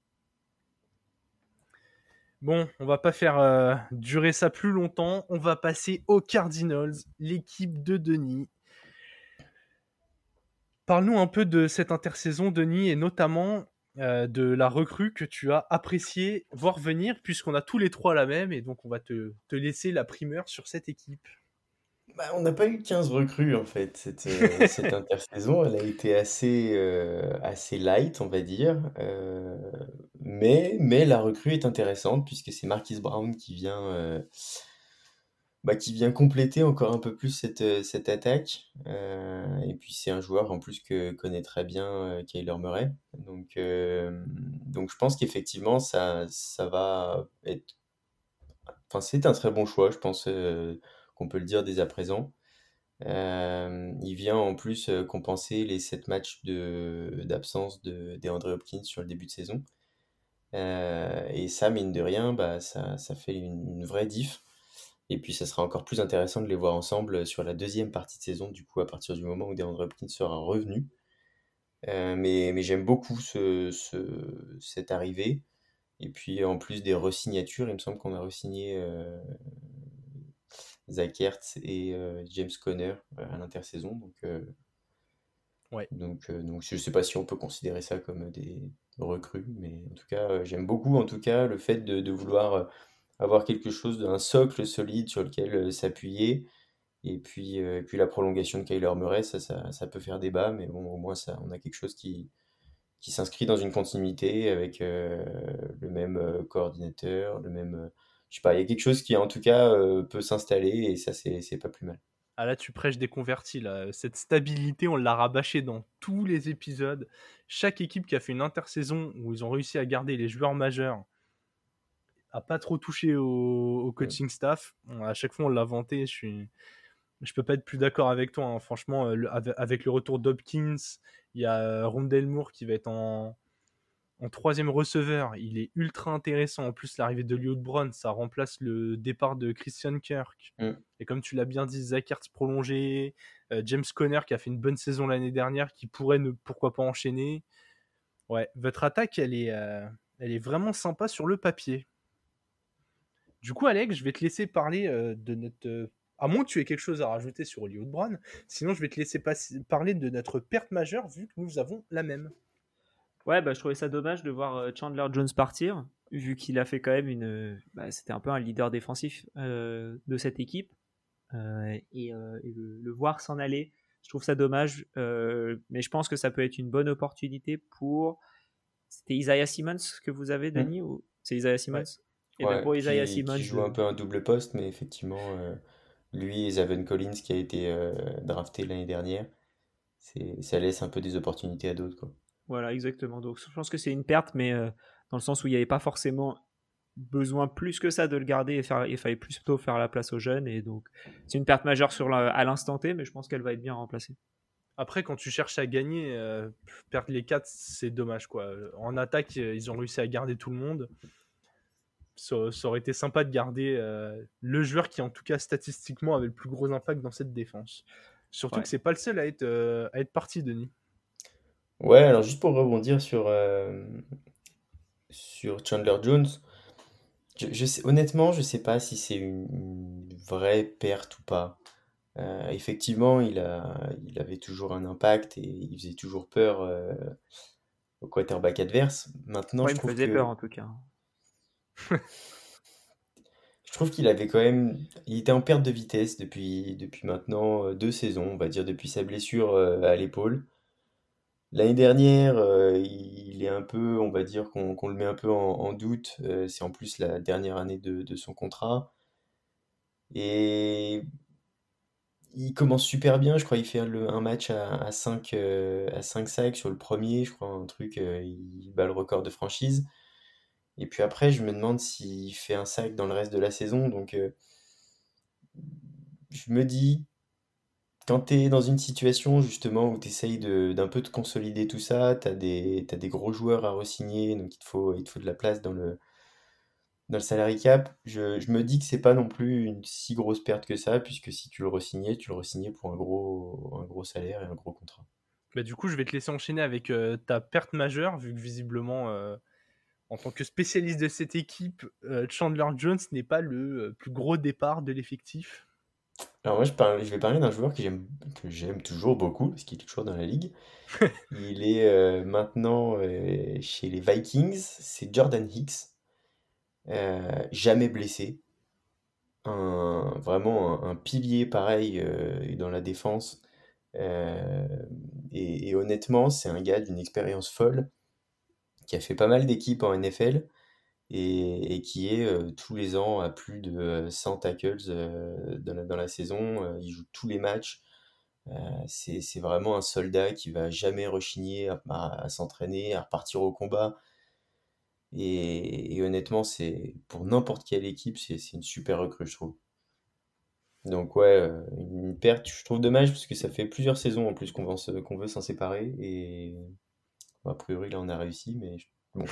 Bon, on va pas faire euh, durer ça plus longtemps. On va passer aux Cardinals, l'équipe de Denis. Parle-nous un peu de cette intersaison, Denis, et notamment euh, de la recrue que tu as apprécié voir venir, puisqu'on a tous les trois la même, et donc on va te, laisser la primeur sur cette équipe. Bah, on n'a pas eu 15 recrues en fait, cette, euh, cette intersaison, elle a été assez, euh, assez light, on va dire, mais, mais la recrue est intéressante, puisque c'est Marquis Brown qui vient, bah, qui vient compléter encore un peu plus cette, cette attaque. et puis c'est un joueur en plus que connaît très bien Kyler Murray. Donc, donc je pense qu'effectivement ça, ça va être... Enfin c'est un très bon choix, je pense qu'on peut le dire dès à présent. il vient en plus compenser les 7 matchs d'absence de, DeAndre Hopkins sur le début de saison. et ça, mine de rien, bah, ça, ça fait une vraie diff. Et puis, ça sera encore plus intéressant de les voir ensemble sur la deuxième partie de saison, du coup, à partir du moment où DeAndre Hopkins sera revenu. Euh, mais, mais j'aime beaucoup ce, cette arrivée. Et puis, en plus des resignatures, il me semble qu'on a resigné euh, Zach Ertz et euh, James Conner à l'intersaison. Donc, ouais. donc, donc, je ne sais pas si on peut considérer ça comme des recrues, mais en tout cas, j'aime beaucoup en tout cas le fait de, de vouloir avoir quelque chose d'un socle solide sur lequel euh, s'appuyer. Et puis, euh, puis la prolongation de Kyler Murray, ça, ça, peut faire débat, mais bon, au moins ça, on a quelque chose qui, qui s'inscrit dans une continuité avec euh, le même coordinateur, le même. je sais pas, il y a quelque chose qui en tout cas peut s'installer et ça, c'est pas plus mal. Ah là, tu prêches des convertis. Là. Cette stabilité, on l'a rabâché dans tous les épisodes. Chaque équipe qui a fait une intersaison où ils ont réussi à garder les joueurs majeurs a pas trop touché au, coaching staff. À chaque fois, on l'a vanté. Je suis, je peux pas être plus d'accord avec toi. Hein. Franchement, euh, avec le retour d'Hopkins, il y a euh, Rondell Moore qui va être en, en troisième receveur. Il est ultra intéressant. En plus, l'arrivée de Leo Brown, ça remplace le départ de Christian Kirk. Mm. Et comme tu l'as bien dit, Zach Ertz prolongé, euh, James Conner qui a fait une bonne saison l'année dernière, qui pourrait ne pourquoi pas enchaîner. Ouais, votre attaque, elle est, elle est vraiment sympa sur le papier. Du coup, Alex, je vais te laisser parler euh, de notre. Euh, à moins que tu aies quelque chose à rajouter sur Hollywood Brown, sinon je vais te laisser parler de notre perte majeure vu que nous avons la même. Ouais, bah, je trouvais ça dommage de voir euh, Chandler Jones partir, vu qu'il a fait quand même une. Bah, C'était un peu un leader défensif de cette équipe. et, le, voir s'en aller, je trouve ça dommage. mais je pense que ça peut être une bonne opportunité pour. C'était Isaiah Simmons que vous avez, mmh. Denis ou... C'est Isaiah Simmons? Et ben, pour Isaiah Simmons. Qui joue un peu un double poste, mais effectivement, euh, lui et Zaven Collins qui a été euh, drafté l'année dernière, ça laisse un peu des opportunités à d'autres. Voilà, exactement. Donc je pense que c'est une perte, mais euh, dans le sens où il n'y avait pas forcément besoin plus que ça de le garder et faire, il fallait plutôt faire la place aux jeunes. Et donc c'est une perte majeure sur à l'instant T, mais je pense qu'elle va être bien remplacée. Après, quand tu cherches à gagner, perdre les 4, c'est dommage. quoi. En attaque, ils ont réussi à garder tout le monde ça, aurait été sympa de garder euh, le joueur qui, en tout cas, statistiquement, avait le plus gros impact dans cette défense. Surtout que c'est pas le seul à être, euh, à être parti, Denis. Ouais, alors juste pour rebondir sur, euh, sur Chandler Jones, je, sais, honnêtement, je sais pas si c'est une, vraie perte ou pas. effectivement, il, a, il avait toujours un impact et il faisait toujours peur au quarterback adverse. Maintenant, je il trouve faisait peur en tout cas. Je trouve qu'il avait quand même. Il était en perte de vitesse depuis, depuis maintenant euh, deux saisons, on va dire, depuis sa blessure euh, à l'épaule. L'année dernière, euh, il est un peu, on va dire qu'on le met un peu en, doute. c'est en plus la dernière année de, son contrat. Et il commence super bien, je crois. Il fait un match à, 5, à 5 sacs sur le premier, je crois, un truc. il bat le record de franchise. Et puis après, je me demande s'il fait un sac dans le reste de la saison. Donc, euh, je me dis, quand tu es dans une situation justement où tu essayes d'un peu de consolider tout ça, tu as des, gros joueurs à re-signer, donc il te, faut, de la place dans le, dans le salary cap. Je, me dis que c'est pas non plus une si grosse perte que ça, puisque si tu le re-signais, tu le re-signais pour un gros, un gros salaire et un gros contrat. Bah, du coup, je vais te laisser enchaîner avec euh, ta perte majeure, vu que visiblement. Euh, en tant que spécialiste de cette équipe, euh, Chandler Jones n'est pas le euh, plus gros départ de l'effectif. Alors moi, je, je vais parler d'un joueur que j'aime toujours beaucoup, parce qu'il est toujours dans la ligue. Il est euh, maintenant chez les Vikings, c'est Jordan Hicks, jamais blessé. Un, vraiment un, pilier pareil dans la défense. et, honnêtement, c'est un gars d'une expérience folle qui a fait pas mal d'équipes en NFL et, qui est tous les ans à plus de 100 tackles dans la, dans, la, saison. il joue tous les matchs. c'est vraiment un soldat qui va jamais rechigner à, s'entraîner, à repartir au combat. Et, honnêtement, c'est pour n'importe quelle équipe, c'est une super recrue, je trouve. Donc ouais, une perte, je trouve dommage parce que ça fait plusieurs saisons en plus qu'on veut s'en séparer et a priori là on a réussi, mais Bon.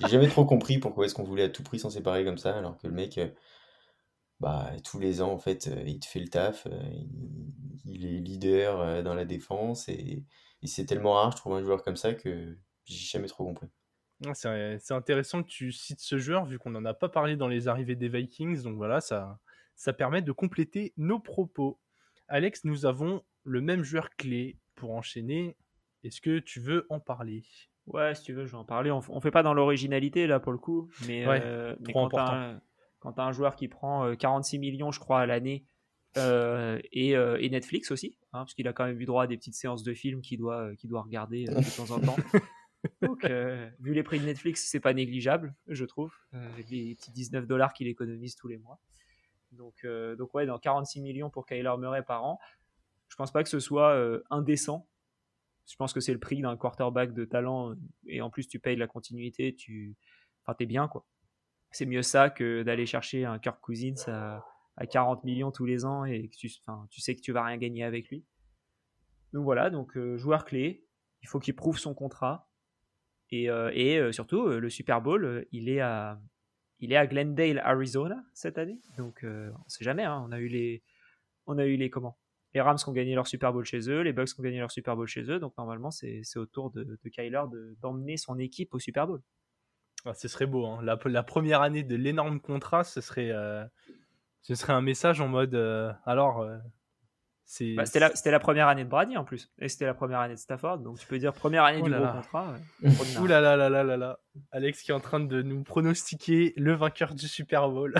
J'ai jamais trop compris pourquoi est-ce qu'on voulait à tout prix s'en séparer comme ça, alors que le mec, euh, bah, tous les ans, en fait, euh, il te fait le taf, euh, il, est leader dans la défense, et, c'est tellement rare, je trouve, un joueur comme ça que j'ai jamais trop compris. C'est intéressant que tu cites ce joueur, vu qu'on n'en a pas parlé dans les arrivées des Vikings, donc voilà, ça, ça permet de compléter nos propos. Alex, nous avons le même joueur clé pour enchaîner. Est-ce que tu veux en parler? Ouais, si tu veux, je vais en parler. On, ne fait pas dans l'originalité là pour le coup, mais, euh, quand tu as, un joueur qui prend 46 euh, millions, je crois, à l'année, euh, et, Netflix aussi, hein, parce qu'il a quand même eu droit à des petites séances de films qu'il doit, doit regarder de temps en temps. Donc, vu les prix de Netflix, c'est pas négligeable, je trouve, les petits 19 dollars qu'il économise tous les mois. Donc, donc ouais, dans 46 millions pour Kyler Murray par an, je pense pas que ce soit indécent je pense que c'est le prix d'un quarterback de talent et en plus tu payes la continuité, tu enfin, es bien quoi. C'est mieux ça que d'aller chercher un Kirk Cousins à, à 40 millions tous les ans et que tu, enfin, tu sais que tu vas rien gagner avec lui. Donc voilà, donc euh, joueur clé, il faut qu'il prouve son contrat et, euh, et euh, surtout le Super Bowl, il est à il est à Glendale, Arizona cette année. Donc on sait jamais, hein, on a eu les on a eu les comment? Les Rams qui ont gagné leur Super Bowl chez eux, les Bucks qui ont gagné leur Super Bowl chez eux. Donc normalement, c'est au tour de, de Kyler d'emmener son équipe au Super Bowl. Ah, ce serait beau. Hein. La, première année de l'énorme contrat, ce serait, euh, ce serait un message en mode euh, alors. Euh, bah, c'était la, la, première année de Brady en plus. Et c'était la première année de Stafford. Donc tu peux dire première année oh du gros contrat. Ouh là là là là là là. Alex qui est en train de nous pronostiquer le vainqueur du Super Bowl.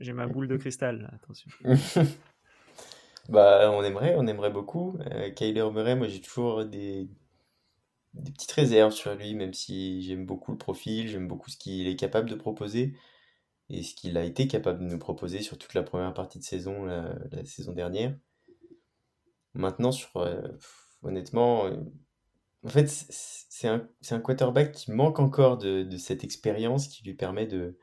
J'ai ma boule de cristal, attention. Bah, on aimerait, on aimerait beaucoup. Euh, Kyler Murray, moi j'ai toujours des, petites réserves sur lui, même si j'aime beaucoup le profil, j'aime beaucoup ce qu'il est capable de proposer et ce qu'il a été capable de nous proposer sur toute la première partie de saison, la, saison dernière. Maintenant, euh, honnêtement, euh, en fait, c'est un, un quarterback qui manque encore de, de cette expérience qui lui permet de,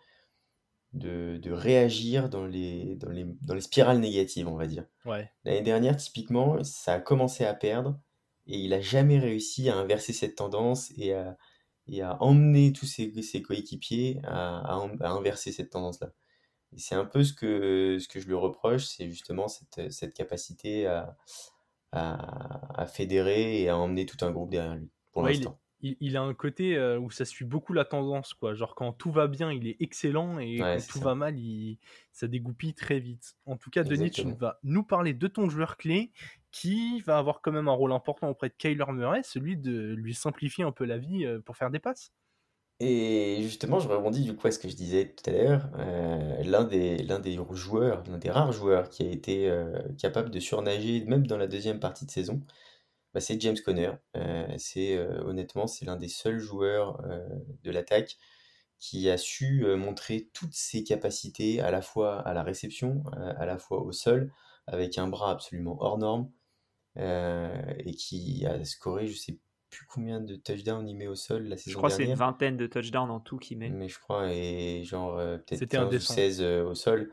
de, réagir dans les, dans, les, dans les spirales négatives, on va dire. Ouais. L'année dernière, typiquement, ça a commencé à perdre et il n'a jamais réussi à inverser cette tendance et à, et à emmener tous ses, ses coéquipiers à, à, inverser cette tendance-là. Et c'est un peu ce que, ce que je lui reproche, c'est justement cette, cette capacité à, à, fédérer et à emmener tout un groupe derrière lui, pour l'instant il, a un côté euh, où ça suit beaucoup la tendance, quoi. Genre quand tout va bien, il est excellent et quand tout va mal, il, ça dégoupille très vite. En tout cas, Denis, tu vas nous parler de ton joueur clé qui va avoir quand même un rôle important auprès de Kyler Murray, celui de lui simplifier un peu la vie euh, pour faire des passes. Et justement, je rebondis du coup à ce que je disais tout à l'heure. Euh, l'un des, l'un des joueurs, l'un des rares joueurs qui a été capable de surnager, même dans la deuxième partie de saison, bah, c'est James Conner. Euh, c'est euh, honnêtement, c'est l'un des seuls joueurs euh, de l'attaque qui a su montrer toutes ses capacités à la fois à la réception, à la fois au sol, avec un bras absolument hors norme, et qui a scoré, je sais plus combien de touchdowns il met au sol la saison Je crois que c'est une vingtaine de touchdowns en tout qu'il met. Mais je crois, et genre peut-être 15 ou 16 au sol.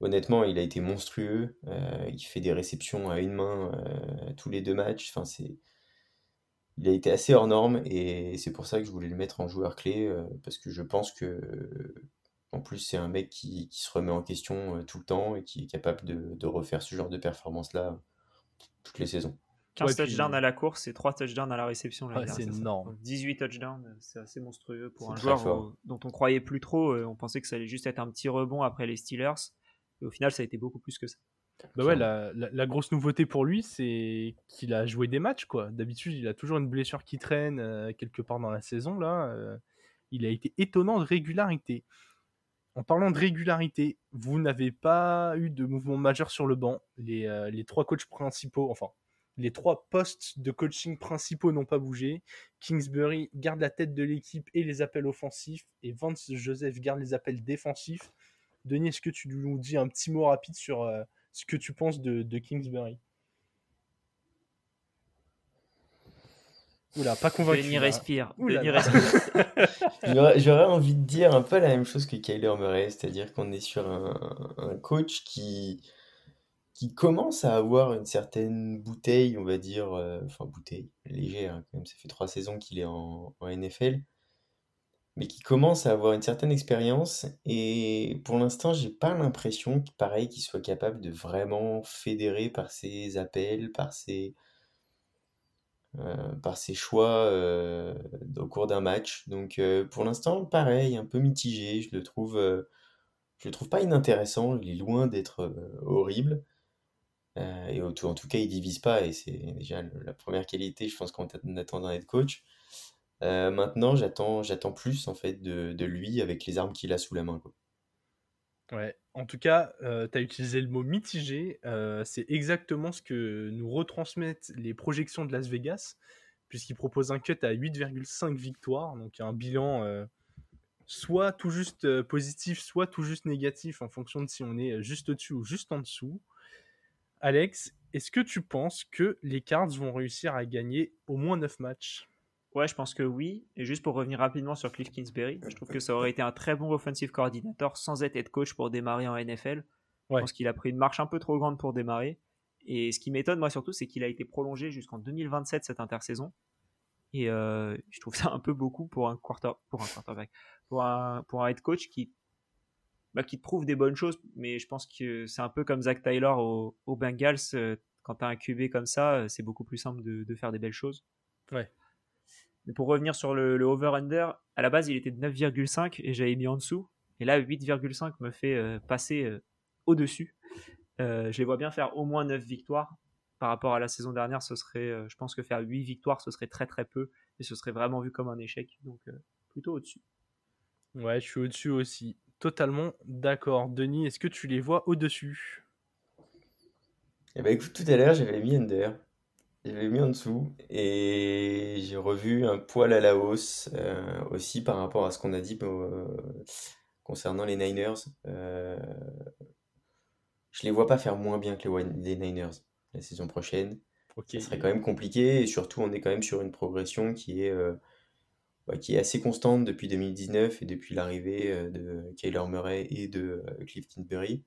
Honnêtement, il a été monstrueux. Euh, il fait des réceptions à une main euh, tous les deux matchs. Enfin, c'est... Il a été assez hors norme et c'est pour ça que je voulais le mettre en joueur clé euh, parce que je pense que, en plus, c'est un mec qui, se remet en question tout le temps et qui est capable de, refaire ce genre de performance-là toutes les saisons. 15 touchdowns à la course et 3 touchdowns à la réception. c'est énorme. 18 touchdowns, c'est assez monstrueux pour un joueur dont on croyait plus trop. On pensait que ça allait juste être un petit rebond après les Steelers. Et au final, ça a été beaucoup plus que ça. Bah ouais, la, grosse nouveauté pour lui, c'est qu'il a joué des matchs, quoi. D'habitude, il a toujours une blessure qui traîne euh, quelque part dans la saison, là. Euh, il a été étonnant de régularité. En parlant de régularité, vous n'avez pas eu de mouvement majeur sur le banc. Les, euh, les trois coachs principaux, enfin, Les trois postes de coaching principaux n'ont pas bougé. Kingsbury garde la tête de l'équipe et les appels offensifs. Et Vance Joseph garde les appels défensifs. Denis, est-ce que tu nous dis un petit mot rapide sur euh, ce que tu penses de, Kingsbury? Oula, pas convaincu. Denis respire. J'aurais envie de dire un peu la même chose que Kyler Murray, c'est-à-dire qu'on est sur un coach qui qui commence à avoir une certaine bouteille, on va dire, euh, enfin bouteille, légère hein, quand même, ça fait trois saisons qu'il est en, NFL, mais qui commence à avoir une certaine expérience, et pour l'instant, j'ai pas l'impression, pareil, qu'il soit capable de vraiment fédérer par ses appels, par ses, euh, par ses choix euh, au cours d'un match. Donc pour l'instant, pareil, un peu mitigé, je le trouve, je le trouve pas inintéressant, il est loin d'être horrible. Euh, et en tout, cas, il divise pas et c'est déjà la première qualité, je pense, quand on attend d'un head coach. Euh, maintenant, j'attends, j'attends plus en fait de, lui avec les armes qu'il a sous la main. Quoi. Ouais, en tout cas, euh, tu as utilisé le mot mitigé. c'est exactement ce que nous retransmettent les projections de Las Vegas, puisqu'ils proposent un cut à 8,5 victoires, donc un bilan soit tout juste positif, soit tout juste négatif en fonction de si on est juste au-dessus ou juste en dessous. Alex, est-ce que tu penses que les Cards vont réussir à gagner au moins 9 matchs? Ouais, je pense que oui. Et juste pour revenir rapidement sur Cliff Kingsbury, je trouve que ça aurait été un très bon offensive coordinator sans être head coach pour démarrer en NFL. Je pense qu'il a pris une marche un peu trop grande pour démarrer. Et ce qui m'étonne, moi surtout, c'est qu'il a été prolongé jusqu'en 2027 cette intersaison. Et euh, je trouve ça un peu beaucoup pour un quarter, pour un quarterback, pour un, pour un head coach qui bah, qui te prouve des bonnes choses, mais je pense que c'est un peu comme Zach Tyler au, Bengals. Euh, quand tu as un QB comme ça, euh, c'est beaucoup plus simple de, faire des belles choses. Ouais. Mais pour revenir sur le, over-under, à la base, il était de 9,5 et j'avais mis en dessous. Et là, 8,5 me fait euh, passer au-dessus. je les vois bien faire au moins 9 victoires. Par rapport à la saison dernière, ce serait, je pense que faire 8 victoires, ce serait très très peu. Et ce serait vraiment vu comme un échec. Donc, plutôt au-dessus. Ouais, je suis au-dessus aussi totalement d'accord. Denis, est-ce que tu les vois au-dessus? Eh ben écoute, tout à l'heure, j'avais mis under. J'avais mis en dessous et j'ai revu un poil à la hausse euh, aussi par rapport à ce qu'on a dit euh, concernant les Niners. Euh, je les vois pas faire moins bien que les, Niners la saison prochaine. Ce serait quand même compliqué et surtout on est quand même sur une progression qui est euh, qui est assez constante depuis 2019 et depuis l'arrivée de Kyler Murray et de Cliff Kingsbury.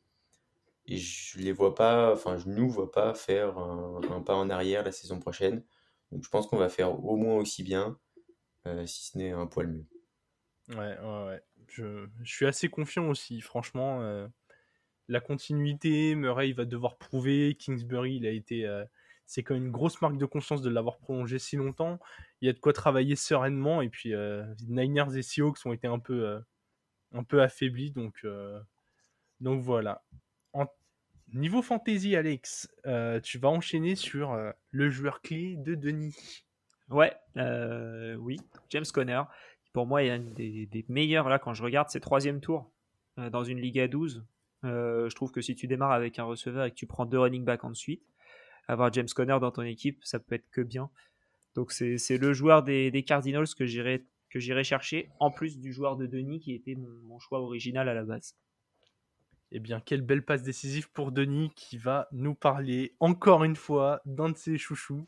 Et je les vois pas, enfin je nous vois pas faire un, pas en arrière la saison prochaine. Donc je pense qu'on va faire au moins aussi bien, euh, si ce n'est un poil mieux. Ouais, ouais, ouais. Je, suis assez confiant aussi, franchement. la continuité, Murray va devoir prouver, Kingsbury il a été c'est quand même une grosse marque de confiance de l'avoir prolongé si longtemps. Il y a de quoi travailler sereinement. Et puis, euh, Niners et Seahawks ont été un peu, euh, un peu affaiblis. Donc, euh, donc voilà. Niveau fantasy, Alex, tu vas enchaîner sur le joueur clé de Denis. Ouais, oui, James Conner. Pour moi, il est un des, meilleurs. Là, quand je regarde ses troisième tours dans une Ligue à 12, je trouve que si tu démarres avec un receveur et que tu prends deux running backs ensuite, avoir James Conner dans ton équipe, ça peut être que bien. Donc c'est le joueur des, Cardinals que j'irai chercher, en plus du joueur de Denis qui était mon, choix original à la base. Eh bien, quelle belle passe décisive pour Denis qui va nous parler encore une fois d'un de ses chouchous.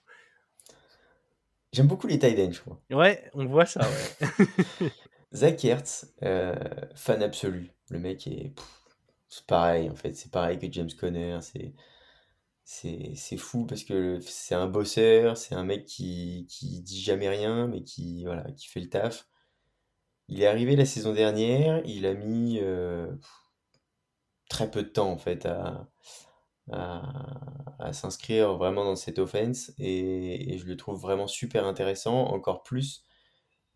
J'aime beaucoup les tight ends, je crois. Ouais, on voit ça, ouais. Zach Hertz, euh, fan absolu. Le mec est. C'est pareil, en fait. C'est pareil que James Conner. C'est c'est fou parce que c'est un bosseur, c'est un mec qui, qui dit jamais rien, mais qui, voilà, qui fait le taf. Il est arrivé la saison dernière, il a mis euh, très peu de temps en fait à, à, s'inscrire vraiment dans cette offense et, je le trouve vraiment super intéressant, encore plus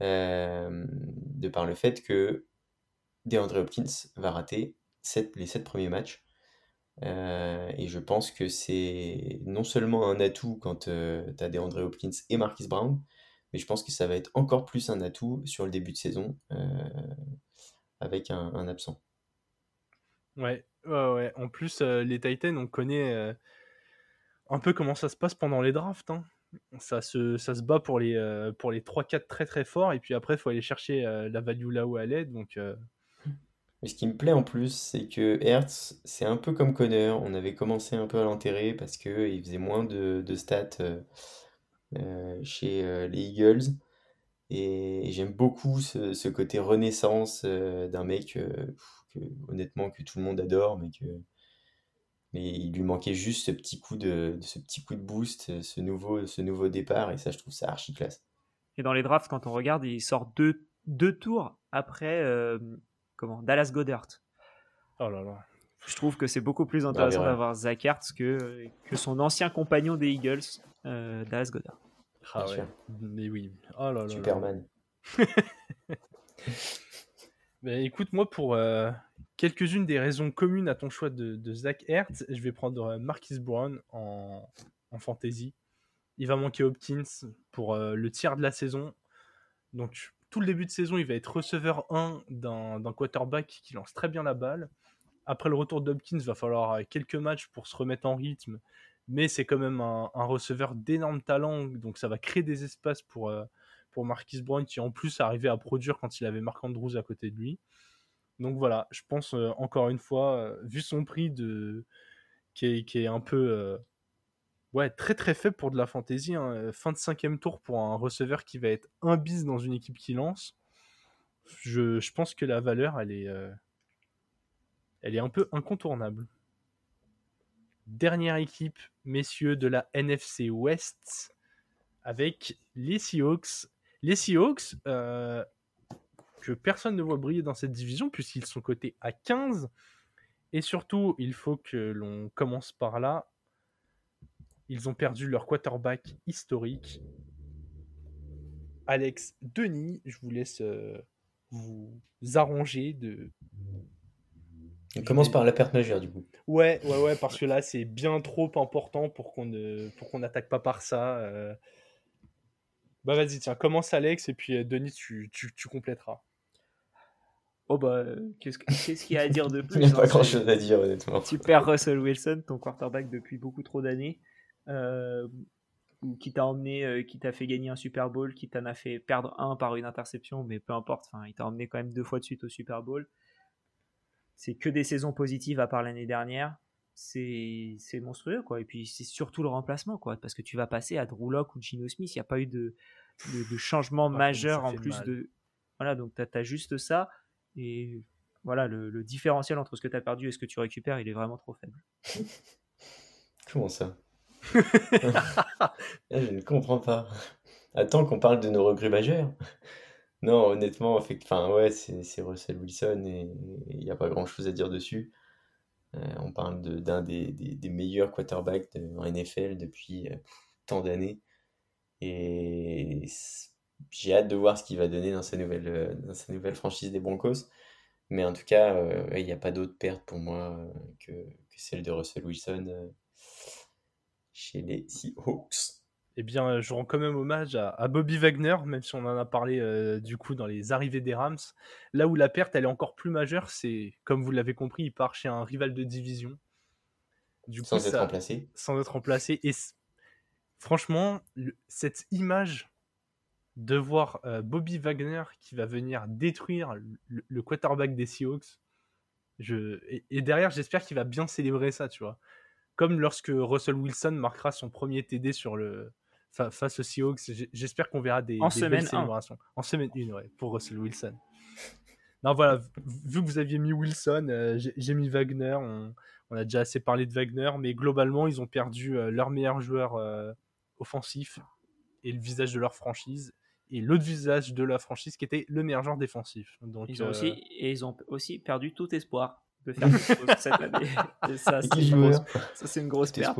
euh, de par le fait que DeAndre Hopkins va rater les sept premiers matchs. Euh, et je pense que c'est non seulement un atout quand euh, tu as des André Hopkins et Marquis Brown, mais je pense que ça va être encore plus un atout sur le début de saison avec un, absent. Ouais, ouais, ouais. En plus, les Titans, on connaît, un peu comment ça se passe pendant les drafts. hein. Ça, se, ça se bat pour les, euh, les 3-4 très très forts, et puis après, il faut aller chercher euh, la value là où elle est. Donc, euh, Mais ce qui me plaît en plus, c'est que Hertz, c'est un peu comme Connor. On avait commencé un peu à l'enterrer parce qu'il faisait moins de, de stats euh, euh, chez euh, les Eagles. Et j'aime beaucoup ce, ce côté renaissance euh, d'un mec euh, que, honnêtement que tout le monde adore, mais que mais il lui manquait juste ce petit coup de, ce petit coup de boost, ce nouveau, ce nouveau départ. Et ça, je trouve ça archi classe. Et dans les drafts, quand on regarde, il sort deux, deux tours après euh, comment Dallas Goddard. oh là là. Je trouve que c'est beaucoup plus intéressant erreur. d'avoir Zach Ertz que, que son ancien compagnon des Eagles, euh, Dallas Goddard. Ah Bien ouais. sûr. Mais oui. Oh là là là. Mais écoute, moi, pour euh, quelques-unes des raisons communes à ton choix de, Zach Ertz, je vais prendre euh, Marquis Brown en, fantasy. Il va manquer Hopkins pour euh, le tiers de la saison. Donc, tout le début de saison, il va être receveur 1 d'un quarterback qui lance très bien la balle. Après le retour d'Hopkins, il va falloir quelques matchs pour se remettre en rythme. Mais c'est quand même un, receveur d'énorme talent. Donc, ça va créer des espaces pour, Marquis Brown qui en plus arrivait à produire quand il avait Marc Andrews à côté de lui. Donc voilà, je pense euh, encore une fois, euh, vu son prix de qui est, un peu euh, ouais très très faible pour de la fantasy, hein, fin de cinquième tour pour un receveur qui va être un bis dans une équipe qui lance. Je, pense que la valeur elle est elle est un peu incontournable. Dernière équipe, messieurs de la NFC West, avec les Seahawks. Les Seahawks, euh, que personne ne voit briller dans cette division, puisqu'ils sont cotés à 15. Et surtout, il faut que l'on commence par là. Ils ont perdu leur quarterback historique. Alex Denis, je vous laisse euh, vous arranger de, On commence par la perte majeure, du coup. Ouais, ouais, ouais, parce que là, c'est bien trop important pour qu'on ne, pour qu'on n'attaque pas par ça. euh. Bah vas-y, tiens, commence Alex et puis euh, Denis, tu, tu, tu compléteras. Oh bah, euh, qu'est-ce que- qu'est-ce qu'il y a à dire de plus Il n'y a hein, pas c'est- grand chose à dire, honnêtement. Tu perds Russell Wilson, ton quarterback depuis beaucoup trop d'années, euh, ou qui t'a emmené, euh, qui t'a fait gagner un Super Bowl, qui t'en a fait perdre un par une interception, mais peu importe, enfin, il t'a emmené quand même deux fois de suite au Super Bowl. C'est que des saisons positives à part l'année dernière. C'est monstrueux, quoi. Et puis, c'est surtout le remplacement, quoi. Parce que tu vas passer à Drew ou Gino Smith. Il n'y a pas eu de, de, de changement Ah, majeur en plus mal. de. Voilà, donc tu as, juste ça. Et voilà, le, le différentiel entre ce que tu as perdu et ce que tu récupères, il est vraiment trop faible. Comment ça? Ah, Je ne comprends pas. Attends qu'on parle de nos recrues majeures. Non, honnêtement, fait, enfin, ouais, c'est c'est Russell Wilson et il n'y a pas grand-chose à dire dessus. Euh, on parle d'un des, meilleurs quarterbacks de- en NFL depuis euh, tant d'années. Et j'ai hâte de voir ce qu'il va donner dans sa nouvelle, euh, franchise des Broncos. Mais en tout cas, il n'y a pas d'autre perte pour moi que, celle de Russell Wilson chez les Seahawks. Eh bien, euh, je rends quand même hommage à, à Bobby Wagner, même si on en a parlé euh, du coup dans les arrivées des Rams. Là où la perte, elle est encore plus majeure, c'est, comme vous l'avez compris, il part chez un rival de division. Du coup, Sans être ça- remplacé. sans être remplacé. Et franchement, le- cette image de voir euh, Bobby Wagner qui va venir détruire le, le quarterback des Seahawks, je... et, et derrière, j'espère qu'il va bien célébrer ça, tu vois. Comme lorsque Russell Wilson marquera son premier TD sur le face aux Seahawks, j'espère qu'on verra des, En des semaine célébrations. En semaine 1, ouais, pour Russell Wilson. Non, voilà, vu que vous aviez mis Wilson, euh, j'ai mis Wagner. On, on a déjà assez parlé de Wagner, mais globalement, ils ont perdu euh, leur meilleur joueur euh, offensif et le visage de leur franchise, et l'autre visage de la franchise qui était le meilleur joueur défensif. Donc, Ils ont euh, aussi, et ils ont aussi perdu tout espoir de faire quelque chose cette année. Et ça, c'est une, grosse- ça, une grosse perte.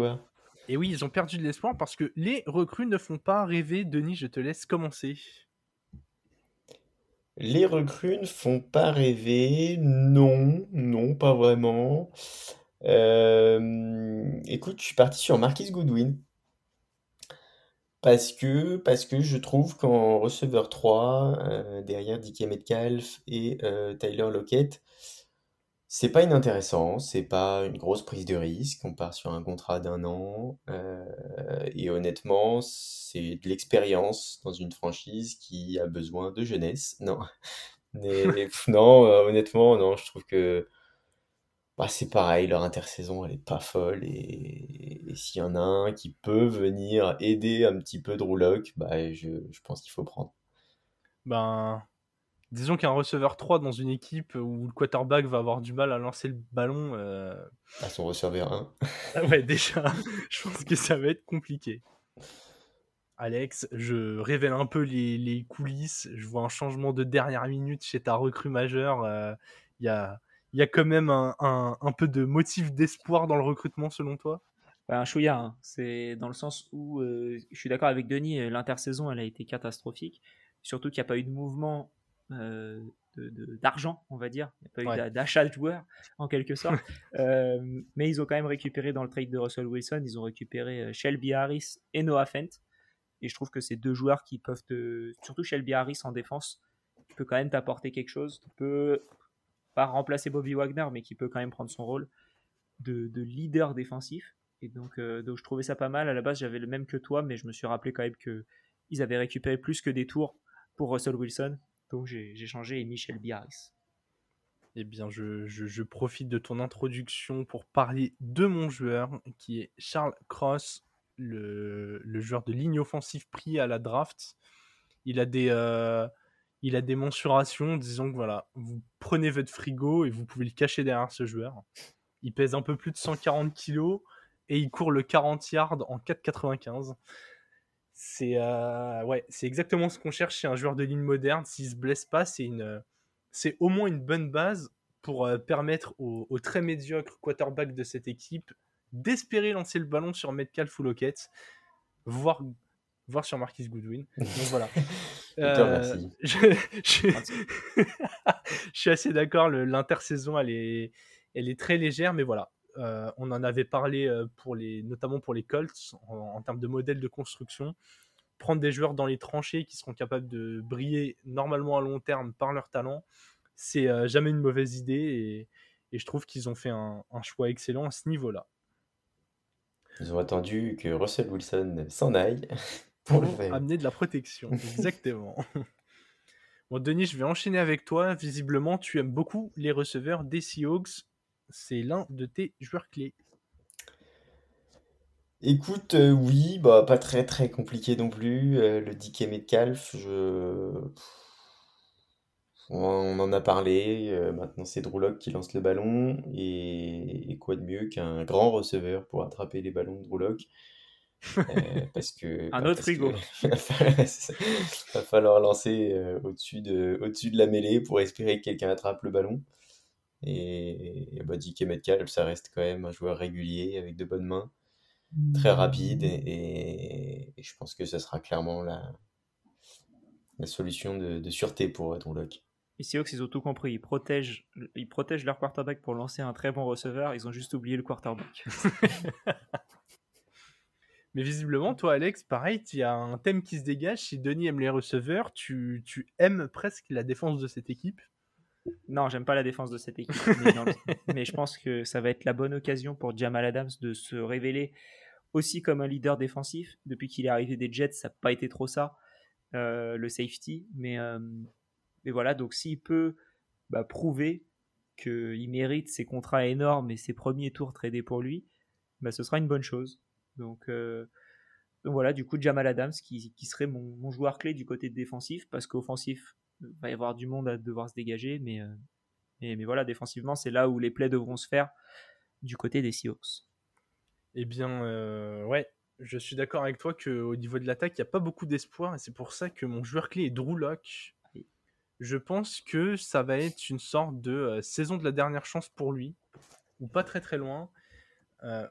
Et oui, ils ont perdu de l'espoir parce que les recrues ne font pas rêver. Denis, je te laisse commencer. Les recrues ne font pas rêver. Non, non, pas vraiment. Euh, écoute, je suis parti sur Marquis Goodwin. Parce que, parce que je trouve qu'en receveur 3, euh, derrière DK Metcalf et euh, Tyler Lockett, C'est pas inintéressant, c'est pas une grosse prise de risque. On part sur un contrat d'un an. euh, et honnêtement, c'est de l'expérience dans une franchise qui a besoin de jeunesse. Non, mais, non, euh, honnêtement, non, je trouve que bah, c'est pareil, leur intersaison, elle est pas folle. Et, et s'il y en a un qui peut venir aider un petit peu Drew Lock, bah, je, je pense qu'il faut prendre. Ben, disons qu'un receveur 3 dans une équipe où le quarterback va avoir du mal à lancer le ballon, euh, À son receveur 1. ah ouais, déjà, je pense que ça va être compliqué. Alex, je révèle un peu les, les coulisses. Je vois un changement de dernière minute chez ta recrue majeure. euh, Il y, a, il y a quand même un, un- un peu de motif d'espoir dans le recrutement selon toi? Bah, un chouïa, hein. c'est dans le sens où euh, je suis d'accord avec Denis, euh, l'intersaison elle a été catastrophique, surtout qu'il n'y a pas eu de mouvement euh, d'argent, on va dire, il n'y a pas Ouais. d'achat de joueurs en quelque sorte, Euh, mais ils ont quand même récupéré dans le trade de Russell Wilson, ils ont récupéré euh, Shelby Harris et Noah Fent, et je trouve que c'est deux joueurs qui peuvent te, surtout Shelby Harris en défense, qui peut quand même t'apporter quelque chose, qui peut pas remplacer Bobby Wagner, mais qui peut quand même prendre son rôle de, de leader défensif. Et donc, euh, donc je trouvais ça pas mal. À la base, j'avais le même que toi, mais je me suis rappelé quand même que ils avaient récupéré plus que des tours pour Russell Wilson. Donc j'ai changé et Michel Harris. Eh bien, je, profite de ton introduction pour parler de mon joueur, qui est Charles Cross, le, joueur de ligne offensive pris à la draft. Il a des, euh, il a des mensurations, disons que voilà, vous prenez votre frigo et vous pouvez le cacher derrière ce joueur. Il pèse un peu plus de 140 kilos et il court le 40 yards en 4,95. C'est euh, ouais, c'est exactement ce qu'on cherche chez un joueur de ligne moderne. S'il se blesse pas, c'est une, c'est au moins une bonne base pour euh, permettre au, au très médiocre quarterback de cette équipe d'espérer lancer le ballon sur Metcalf ou Lockett, voire, voire sur Marquis Goodwin. Donc voilà. Je Euh, je, je- je suis assez d'accord. L'intersaison, elle est, elle est très légère, mais voilà. Euh, on en avait parlé euh, pour les, notamment pour les Colts en, en termes de modèle de construction. Prendre des joueurs dans les tranchées qui seront capables de briller normalement à long terme par leur talent, c'est euh, jamais une mauvaise idée et, et je trouve qu'ils ont fait un, un choix excellent à ce niveau-là. Ils ont attendu que Russell Wilson s'en aille pour Pour amener de la protection, exactement. Bon, Denis, je vais enchaîner avec toi. Visiblement, tu aimes beaucoup les receveurs des Seahawks. C'est l'un de tes joueurs clés. Écoute, euh, oui, bah pas très très compliqué non plus. Euh, le DK Metcalf, je... on en a parlé. euh, maintenant, c'est Drew Lock qui lance le ballon. Et, et quoi de mieux qu'un grand receveur pour attraper les ballons de Euh, parce que Un bah, autre parce que va falloir, lancer au-dessus de, au-dessus de la mêlée pour espérer que quelqu'un attrape le ballon. Et, et bah, DK Metcalf, ça reste quand même un joueur régulier avec de bonnes mains très rapide et, et- et je pense que ce sera clairement la, la solution de, de sûreté pour euh, Drew Lock. Les Seahawks, ils ont tout compris. Ils protègent, ils protègent leur quarterback pour lancer un très bon receveur. Ils ont juste oublié le quarterback. Mais visiblement, toi, Alex, pareil, il y a un thème qui se dégage. Si Denis aime les receveurs, tu, tu aimes presque la défense de cette équipe. Non, j'aime pas la défense de cette équipe. Mais, je pense que ça va être la bonne occasion pour Jamal Adams de se révéler aussi comme un leader défensif. Depuis qu'il est arrivé des Jets, ça n'a pas été trop ça, euh, le safety. Mais, euh, mais voilà, donc s'il peut bah, prouver qu'il mérite ses contrats énormes et ses premiers tours tradés pour lui, bah, ce sera une bonne chose. Donc, euh, donc voilà, du coup, Jamal Adams qui, qui serait mon, mon joueur clé du côté défensif, parce qu'offensif, il va y avoir du monde à devoir se dégager, mais, euh, mais, mais voilà, défensivement, c'est là où les plays devront se faire du côté des Seahawks. Eh bien, euh, ouais, je suis d'accord avec toi qu'au niveau de l'attaque, il n'y a pas beaucoup d'espoir et c'est pour ça que mon joueur clé est Drew Lock. Oui. Je pense que ça va être une sorte de euh, saison de la dernière chance pour lui, ou pas très très loin. Euh,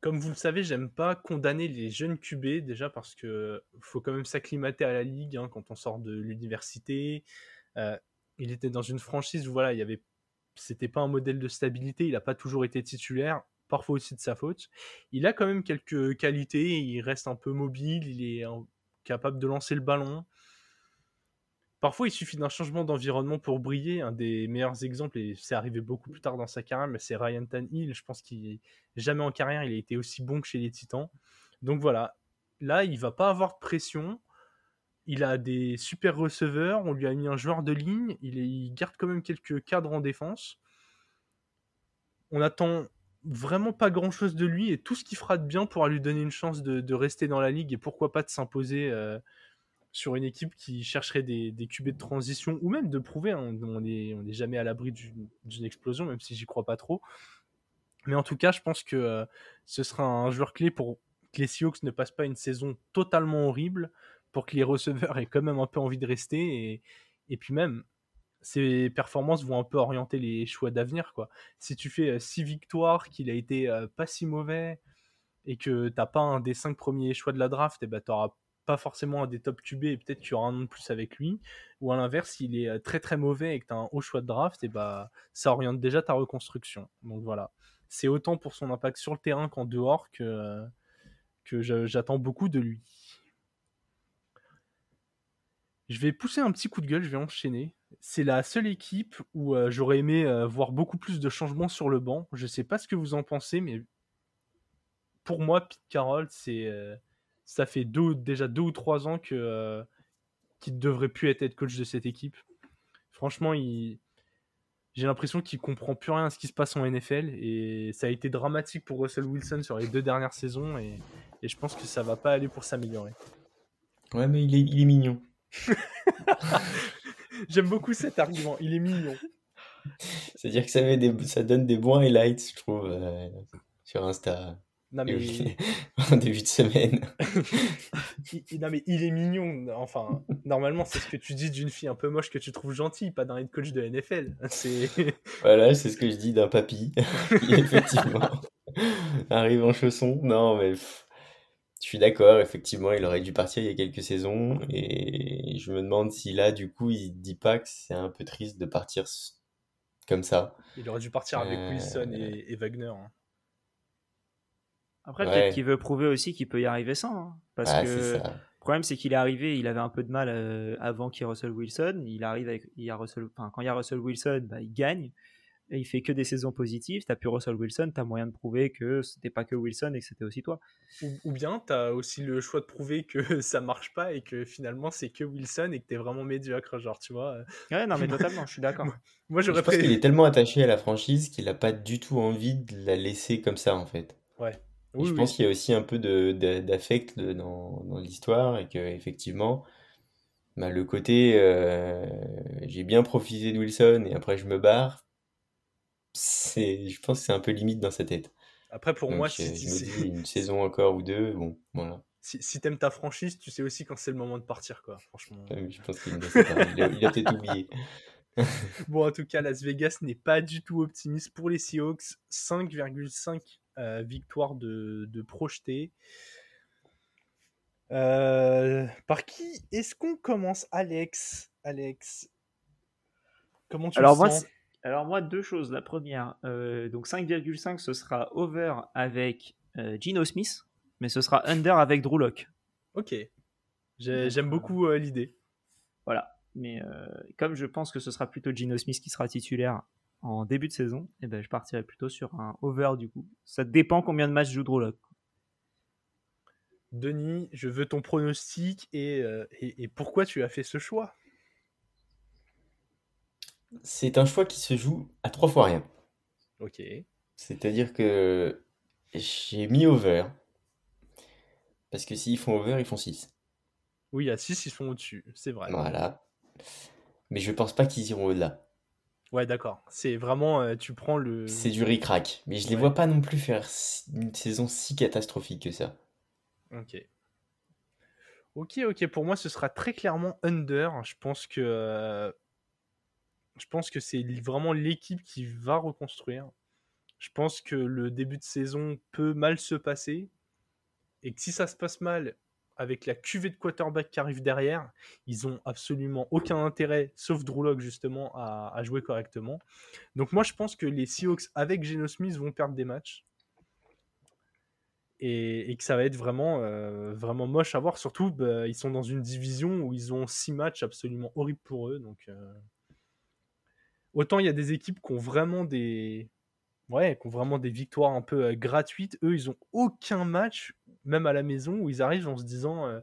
comme vous le savez, j'aime pas condamner les jeunes QB déjà parce que faut quand même s'acclimater à la ligue hein, quand on sort de l'université. Euh, il était dans une franchise où voilà, il y avait, c'était pas un modèle de stabilité. Il n'a pas toujours été titulaire, parfois aussi de sa faute. Il a quand même quelques qualités. Il reste un peu mobile. Il est capable de lancer le ballon. Parfois il suffit d'un changement d'environnement pour briller. Un des meilleurs exemples, et c'est arrivé beaucoup plus tard dans sa carrière, mais c'est Ryan Tannehill. Je pense qu'il jamais en carrière il a été aussi bon que chez les Titans. Donc voilà, là il va pas avoir de pression. Il a des super receveurs, on lui a mis un joueur de ligne, il, garde quand même quelques cadres en défense. On attend vraiment pas grand chose de lui et tout ce qu'il fera de bien pourra lui donner une chance de, rester dans la ligue et pourquoi pas de s'imposer euh, sur une équipe qui chercherait des, des QB de transition ou même de prouver. Hein, on n'est on est jamais à l'abri d'une explosion, même si j'y crois pas trop. Mais en tout cas, je pense que euh, ce sera un joueur clé pour que les Seahawks ne passent pas une saison totalement horrible, pour que les receveurs aient quand même un peu envie de rester et, et puis même ses performances vont un peu orienter les choix d'avenir. quoi. Si tu fais 6 euh, victoires, qu'il a été euh, pas si mauvais, et que t'as pas un des 5 premiers choix de la draft, et eh ben pas forcément un des top QB et peut-être tu auras un nom de plus avec lui. Ou à l'inverse, s'il est euh, très très mauvais et que tu as un haut choix de draft, et eh bah, ça oriente déjà ta reconstruction. Donc voilà. C'est autant pour son impact sur le terrain qu'en dehors que, que j'attends beaucoup de lui. Je vais pousser un petit coup de gueule, je vais enchaîner c'est la seule équipe où euh, j'aurais aimé euh, voir beaucoup plus de changements sur le banc. Je sais pas ce que vous en pensez, mais pour moi, Pete Carroll, c'est euh, ça fait déjà deux ou trois ans que qu'il devrait plus être coach de cette équipe. Franchement, j'ai l'impression qu'il comprend plus rien à ce qui se passe en NFL et ça a été dramatique pour Russell Wilson sur les deux dernières saisons et, je pense que ça va pas aller pour s'améliorer. Ouais, mais il est, il est mignon. J'aime beaucoup cet argument. Il est mignon. C'est-à-dire que ça, des, ça donne des bons highlights, je trouve, euh, sur Insta. Non mais... en début de semaine. il, non mais il est mignon. Enfin, normalement, c'est ce que tu dis d'une fille un peu moche que tu trouves gentille, pas d'un head coach de NFL. Voilà, c'est ce que je dis d'un papy. qui, effectivement, arrive en chaussons. Non, mais... Je suis d'accord, effectivement, il aurait dû partir il y a quelques saisons et je me demande si là, du coup, il dit pas que c'est un peu triste de partir comme ça. Il aurait dû partir avec euh, Wilson et, Wagner. Hein. Après, peut-être qu'il veut prouver aussi qu'il peut y arriver sans. Hein, parce que le problème, c'est qu'il est arrivé, il avait un peu de mal euh, avant qu'il y ait Russell Wilson. Il arrive avec, il y a Russell, enfin, quand il y a Russell Wilson, bah, il gagne et il fait que des saisons positives, t'as plus Russell Wilson, t'as moyen de prouver que c'était pas que Wilson et que c'était aussi toi. Ou, bien t'as aussi le choix de prouver que ça marche pas et que finalement c'est que Wilson et que t'es vraiment médiocre, genre tu vois. Ouais, non mais totalement, je suis d'accord. Moi j'aurais Je pense qu'il est tellement attaché à la franchise qu'il a pas du tout envie de la laisser comme ça en fait. Ouais. Je pense qu'il y a aussi un peu d'affect dans, dans l'histoire et que effectivement. Bah, le côté euh, j'ai bien profité de Wilson et après je me barre, c'est, je pense que c'est un peu limite dans sa tête. Après, pour moi, si, me dis une saison encore ou deux, bon, voilà. Si, si t'aimes ta franchise, tu sais aussi quand c'est le moment de partir, quoi. Franchement. Ah je pense qu'il il a, il a peut-être oublié. bon, en tout cas, Las Vegas n'est pas du tout optimiste pour les Seahawks. 5,5 euh, victoires de, de projeté. Euh, par qui est-ce qu'on commence, Alex? Alex, comment tu Alors le sens? alors moi, deux choses. La première, euh, donc 5,5, ce sera over avec euh, Gino Smith, mais ce sera under avec Drew Locke. Ok. J'aime beaucoup euh, l'idée. Voilà. Mais comme je pense que ce sera plutôt Gino Smith qui sera titulaire en début de saison, eh ben, je partirai plutôt sur un over du coup. Ça dépend combien de matchs joue Drew Locke. Denis, je veux ton pronostic et, et pourquoi tu as fait ce choix? C'est un choix qui se joue à trois fois rien. Ok. C'est-à-dire que j'ai mis over. Parce que s'ils font over, ils font 6. Oui, à 6, ils sont au-dessus, c'est vrai. Voilà. Mais je pense pas qu'ils iront au-delà. Ouais, d'accord. C'est vraiment, euh, tu prends le. C'est du ric-rac. Mais je les vois pas non plus faire une saison si catastrophique que ça. Ok. Ok, ok. Pour moi, ce sera très clairement under. Je pense que euh, je pense que c'est vraiment l'équipe qui va reconstruire. Je pense que le début de saison peut mal se passer. Et que si ça se passe mal, avec la cuvée de quarterback qui arrive derrière, ils ont absolument aucun intérêt, sauf Drew justement, à, jouer correctement. Donc moi je pense que les Seahawks avec Geno Smith vont perdre des matchs. et, que ça va être vraiment, euh, moche à voir. Surtout, bah, ils sont dans une division où ils ont six matchs absolument horribles pour eux. Donc, euh, autant il y a des équipes qui ont vraiment des, ouais, qui ont vraiment des victoires un peu euh, gratuites. Eux, ils ont aucun match, même à la maison, où ils arrivent en se disant,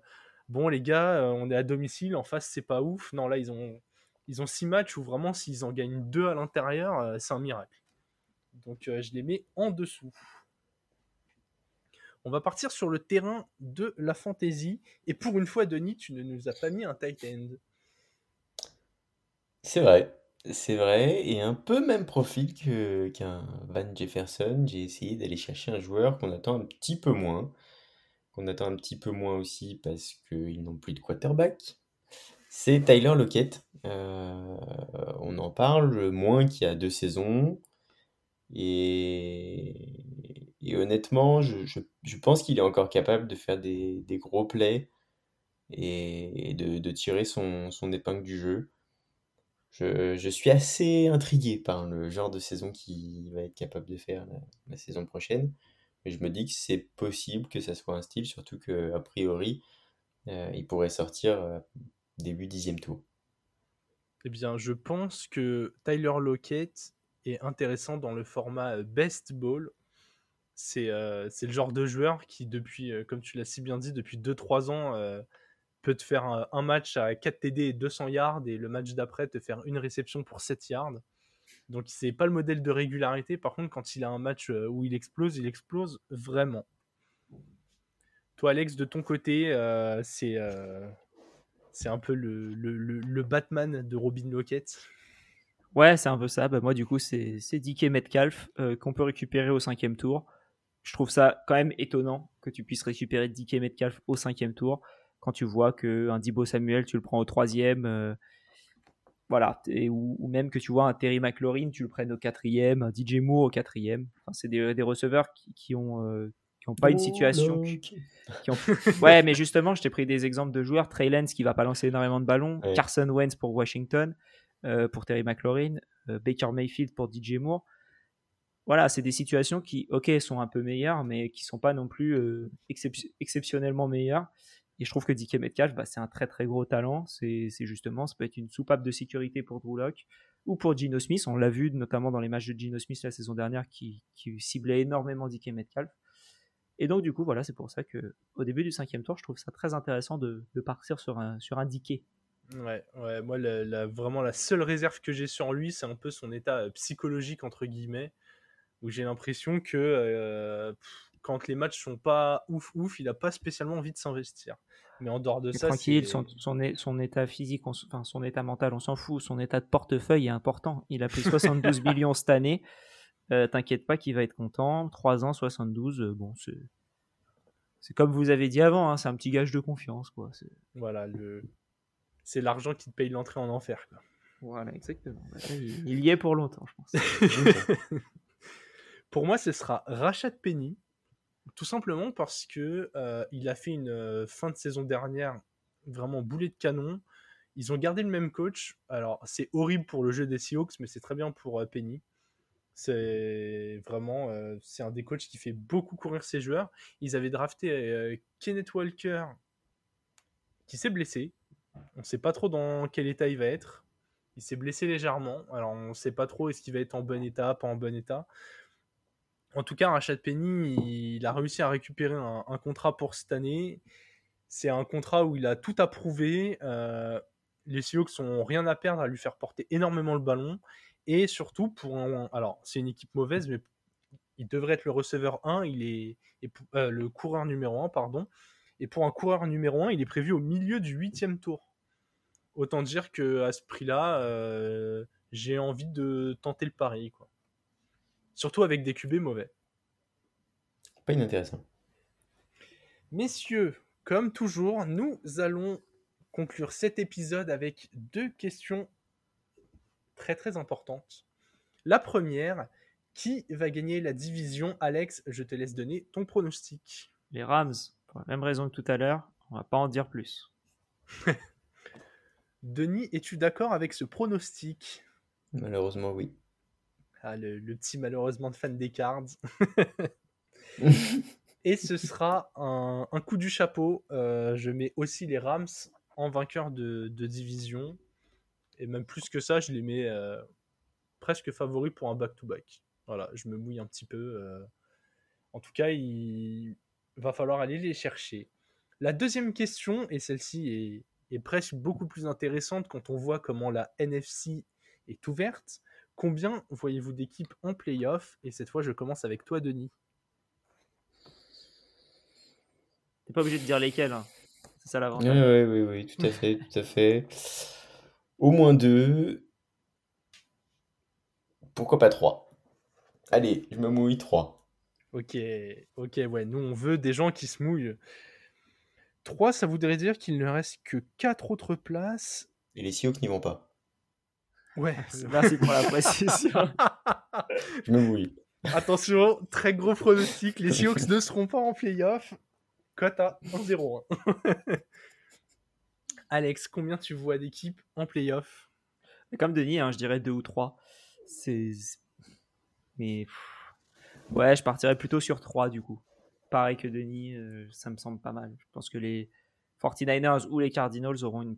bon les gars, on est à domicile, en face c'est pas ouf. Non, là ils ont, ils ont six matchs où vraiment s'ils en gagnent deux à l'intérieur, c'est un miracle. Donc, je les mets en dessous. On va partir sur le terrain de la fantasy. Et pour une fois, Denis, tu ne nous as pas mis un tight end. C'est vrai. C'est vrai. Et un peu même profil qu'un Van Jefferson. J'ai essayé d'aller chercher un joueur qu'on attend un petit peu moins. Qu'on attend un petit peu moins aussi parce qu'ils n'ont plus de quarterback. C'est Tyler Lockett. Euh, on en parle moins qu'il y a deux saisons. Et, et honnêtement, je, pense qu'il est encore capable de faire des, gros plays et, de, tirer son, épingle du jeu. Je, suis assez intrigué par le genre de saison qu'il va être capable de faire la, saison prochaine. Mais je me dis que c'est possible que ça soit un style, surtout qu'a priori, euh, il pourrait sortir euh, début dixième tour. Eh bien, je pense que Tyler Lockett est intéressant dans le format euh, Best Ball. C'est le genre de joueur qui, depuis, comme tu l'as si bien dit, depuis 2-3 ans, peut te faire un, match à 4 TD et 200 yards et le match d'après te faire une réception pour 7 yards. Donc c'est pas le modèle de régularité. Par contre, quand il a un match où il explose, il explose vraiment. Toi, Alex, de ton côté, c'est c'est un peu le, le, Batman de Robin Lockett. Ouais, c'est un peu ça. Bah, moi, du coup, c'est DK Metcalf euh, qu'on peut récupérer au cinquième tour. Je trouve ça quand même étonnant que tu puisses récupérer DK Metcalf au cinquième tour quand tu vois qu'un Dibo Samuel, tu le prends au troisième. Euh, voilà. ou, même que tu vois un Terry McLaurin, tu le prennes au quatrième, un DJ Moore au quatrième. Enfin, c'est des, des, receveurs qui, ont. Euh, qui n'ont pas une situation. Qui, ont... ouais, mais justement, je t'ai pris des exemples de joueurs. Trey Lance qui va pas lancer énormément de ballons. Carson Wentz pour Washington. Euh, pour Terry McLaurin, euh, Baker Mayfield pour DJ Moore. Voilà, c'est des situations qui, ok, sont un peu meilleures, mais qui sont pas non plus euh, exceptionnellement meilleures. Et je trouve que DK Metcalf, bah, c'est un très très gros talent. C'est justement, ça peut être une soupape de sécurité pour Drew ou pour Gino Smith. On l'a vu notamment dans les matchs de Gino Smith la saison dernière qui, ciblait énormément DK Metcalf. Et donc du coup, voilà, c'est pour ça que au début du cinquième tour, je trouve ça très intéressant de, partir sur un, sur un DK Ouais, ouais, moi, vraiment, la seule réserve que j'ai sur lui, c'est un peu son état euh, psychologique, entre guillemets, où j'ai l'impression que euh, quand les matchs sont pas ouf, ouf, il a pas spécialement envie de s'investir. Mais en dehors de ça, tranquille, son, son, état physique, enfin son état mental, on s'en fout. Son état de portefeuille est important. Il a pris 72 millions cette année. Euh, t'inquiète pas qu'il va être content. 3 ans, 72. bon, c'est c'est comme vous avez dit avant, hein, c'est un petit gage de confiance. Quoi. Voilà, le, c'est l'argent qui te paye l'entrée en enfer. Voilà, exactement. Bah, il y est pour longtemps, je pense. pour moi, ce sera Rachat Penny, tout simplement parce que euh, il a fait une euh, fin de saison dernière vraiment boulet de canon. Ils ont gardé le même coach. Alors, c'est horrible pour le jeu des Seahawks, mais c'est très bien pour euh, Penny. C'est vraiment, c'est un des coachs qui fait beaucoup courir ses joueurs. Ils avaient drafté Kenneth Walker, qui s'est blessé. On ne sait pas trop dans quel état il va être. Il s'est blessé légèrement. Alors on ne sait pas trop est-ce qu'il va être en bon état, pas en bon état. En tout cas, Rachat Penny, il a réussi à récupérer un, contrat pour cette année. C'est un contrat où il a tout approuvé. Euh, les Seahawks n'ont rien à perdre à lui faire porter énormément le ballon. Et surtout, pour un, alors c'est une équipe mauvaise, mais il devrait être le receveur 1, il est, euh, le coureur numéro 1, pardon. Et pour un coureur numéro 1, il est prévu au milieu du huitième tour. Autant dire que à ce prix-là, euh, j'ai envie de tenter le pari. Quoi. Surtout avec des QB mauvais. Pas inintéressant. Messieurs, comme toujours, nous allons conclure cet épisode avec deux questions très très importantes. La première, qui va gagner la division? Alex, je te laisse donner ton pronostic. Les Rams même raison que tout à l'heure, on va pas en dire plus. Denis, es-tu d'accord avec ce pronostic? Malheureusement, oui. Ah, le, petit malheureusement de fan des cards. Et ce sera un, un coup du chapeau. Euh, je mets aussi les Rams en vainqueur de, de division. Et même plus que ça, je les mets euh, presque favoris pour un back-to-back. Voilà, je me mouille un petit peu. euh. En tout cas, il va falloir aller les chercher. La deuxième question, et celle-ci est, est presque beaucoup plus intéressante quand on voit comment la NFC est ouverte. Combien voyez-vous d'équipes en playoff? Et cette fois, je commence avec toi, Denis. T'es pas obligé de dire lesquels. hein. C'est ça Oui, l'avantage. oui, oui, oui, tout à fait, tout à fait. Au moins deux. Pourquoi pas trois? Allez, je me mouille trois. Ok, ok, ouais, nous on veut des gens qui se mouillent. 3, ça voudrait dire qu'il ne reste que 4 autres places. Et les Seahawks n'y vont pas. Ouais, Merci pour la précision. Je me mouille. attention, très gros pronostic, les Seahawks ne seront pas en playoff. Cote à 1-0. hein. Alex, combien tu vois d'équipes en playoff? Comme Denis, hein, je dirais deux ou trois. C'est. Mais. Ouais, je partirais plutôt sur trois du coup. Pareil que Denis, euh, ça me semble pas mal. Je pense que les 49ers ou les Cardinals auront une.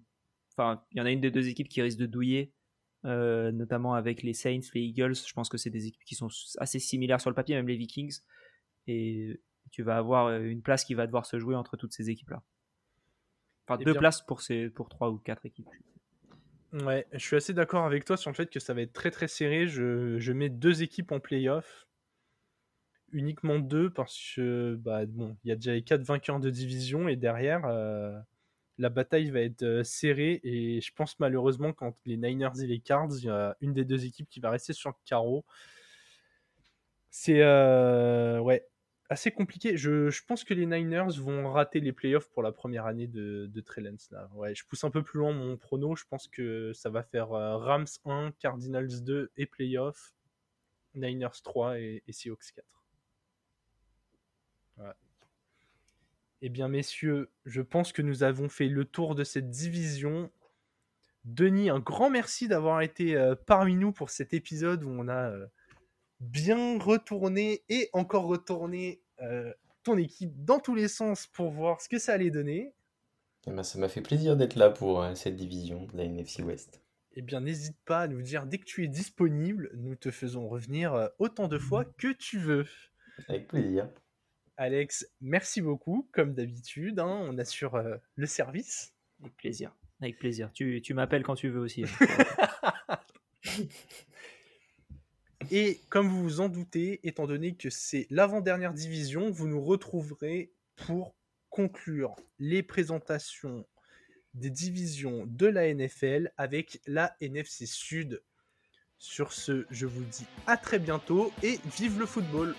Enfin, il y en a une des deux équipes qui risque de douiller, euh, notamment avec les Saints, les Eagles. Je pense que c'est des équipes qui sont assez similaires sur le papier, même les Vikings. Et tu vas avoir euh, une place qui va devoir se jouer entre toutes ces équipes-là. Enfin, Eh deux bien- places pour, ces, pour trois ou quatre équipes. Ouais, je suis assez d'accord avec toi sur le fait que ça va être très très serré. Je, je mets deux équipes en playoff. Uniquement deux parce que bah, bon, il y a déjà les quatre vainqueurs de division et derrière euh, la bataille va être euh, serrée et je pense malheureusement quand les Niners et les Cards, il y a une des deux équipes qui va rester sur le carreau. C'est euh, assez compliqué. Je, pense que les Niners vont rater les playoffs pour la première année de, de je pousse un peu plus loin mon prono. Je pense que ça va faire euh, Rams 1, Cardinals 2 et playoffs, Niners 3 et, Seahawks 4. Voilà. Eh bien, messieurs, je pense que nous avons fait le tour de cette division. Denis, un grand merci d'avoir été euh, parmi nous pour cet épisode où on a euh, bien retourné et encore retourné euh, ton équipe dans tous les sens pour voir ce que ça allait donner. Eh ben, ça m'a fait plaisir d'être là pour cette division de la NFC West. Eh bien, n'hésite pas à nous dire dès que tu es disponible. Nous te faisons revenir autant de fois que tu veux. Avec plaisir. Alex, merci beaucoup. Comme d'habitude, hein, on assure euh, le service. Avec plaisir. Avec plaisir. Tu, tu m'appelles quand tu veux aussi. hein. Et comme vous vous en doutez, étant donné que c'est l'avant-dernière division, vous nous retrouverez pour conclure les présentations des divisions de la NFL avec la NFC Sud. Sur ce, je vous dis à très bientôt et vive le football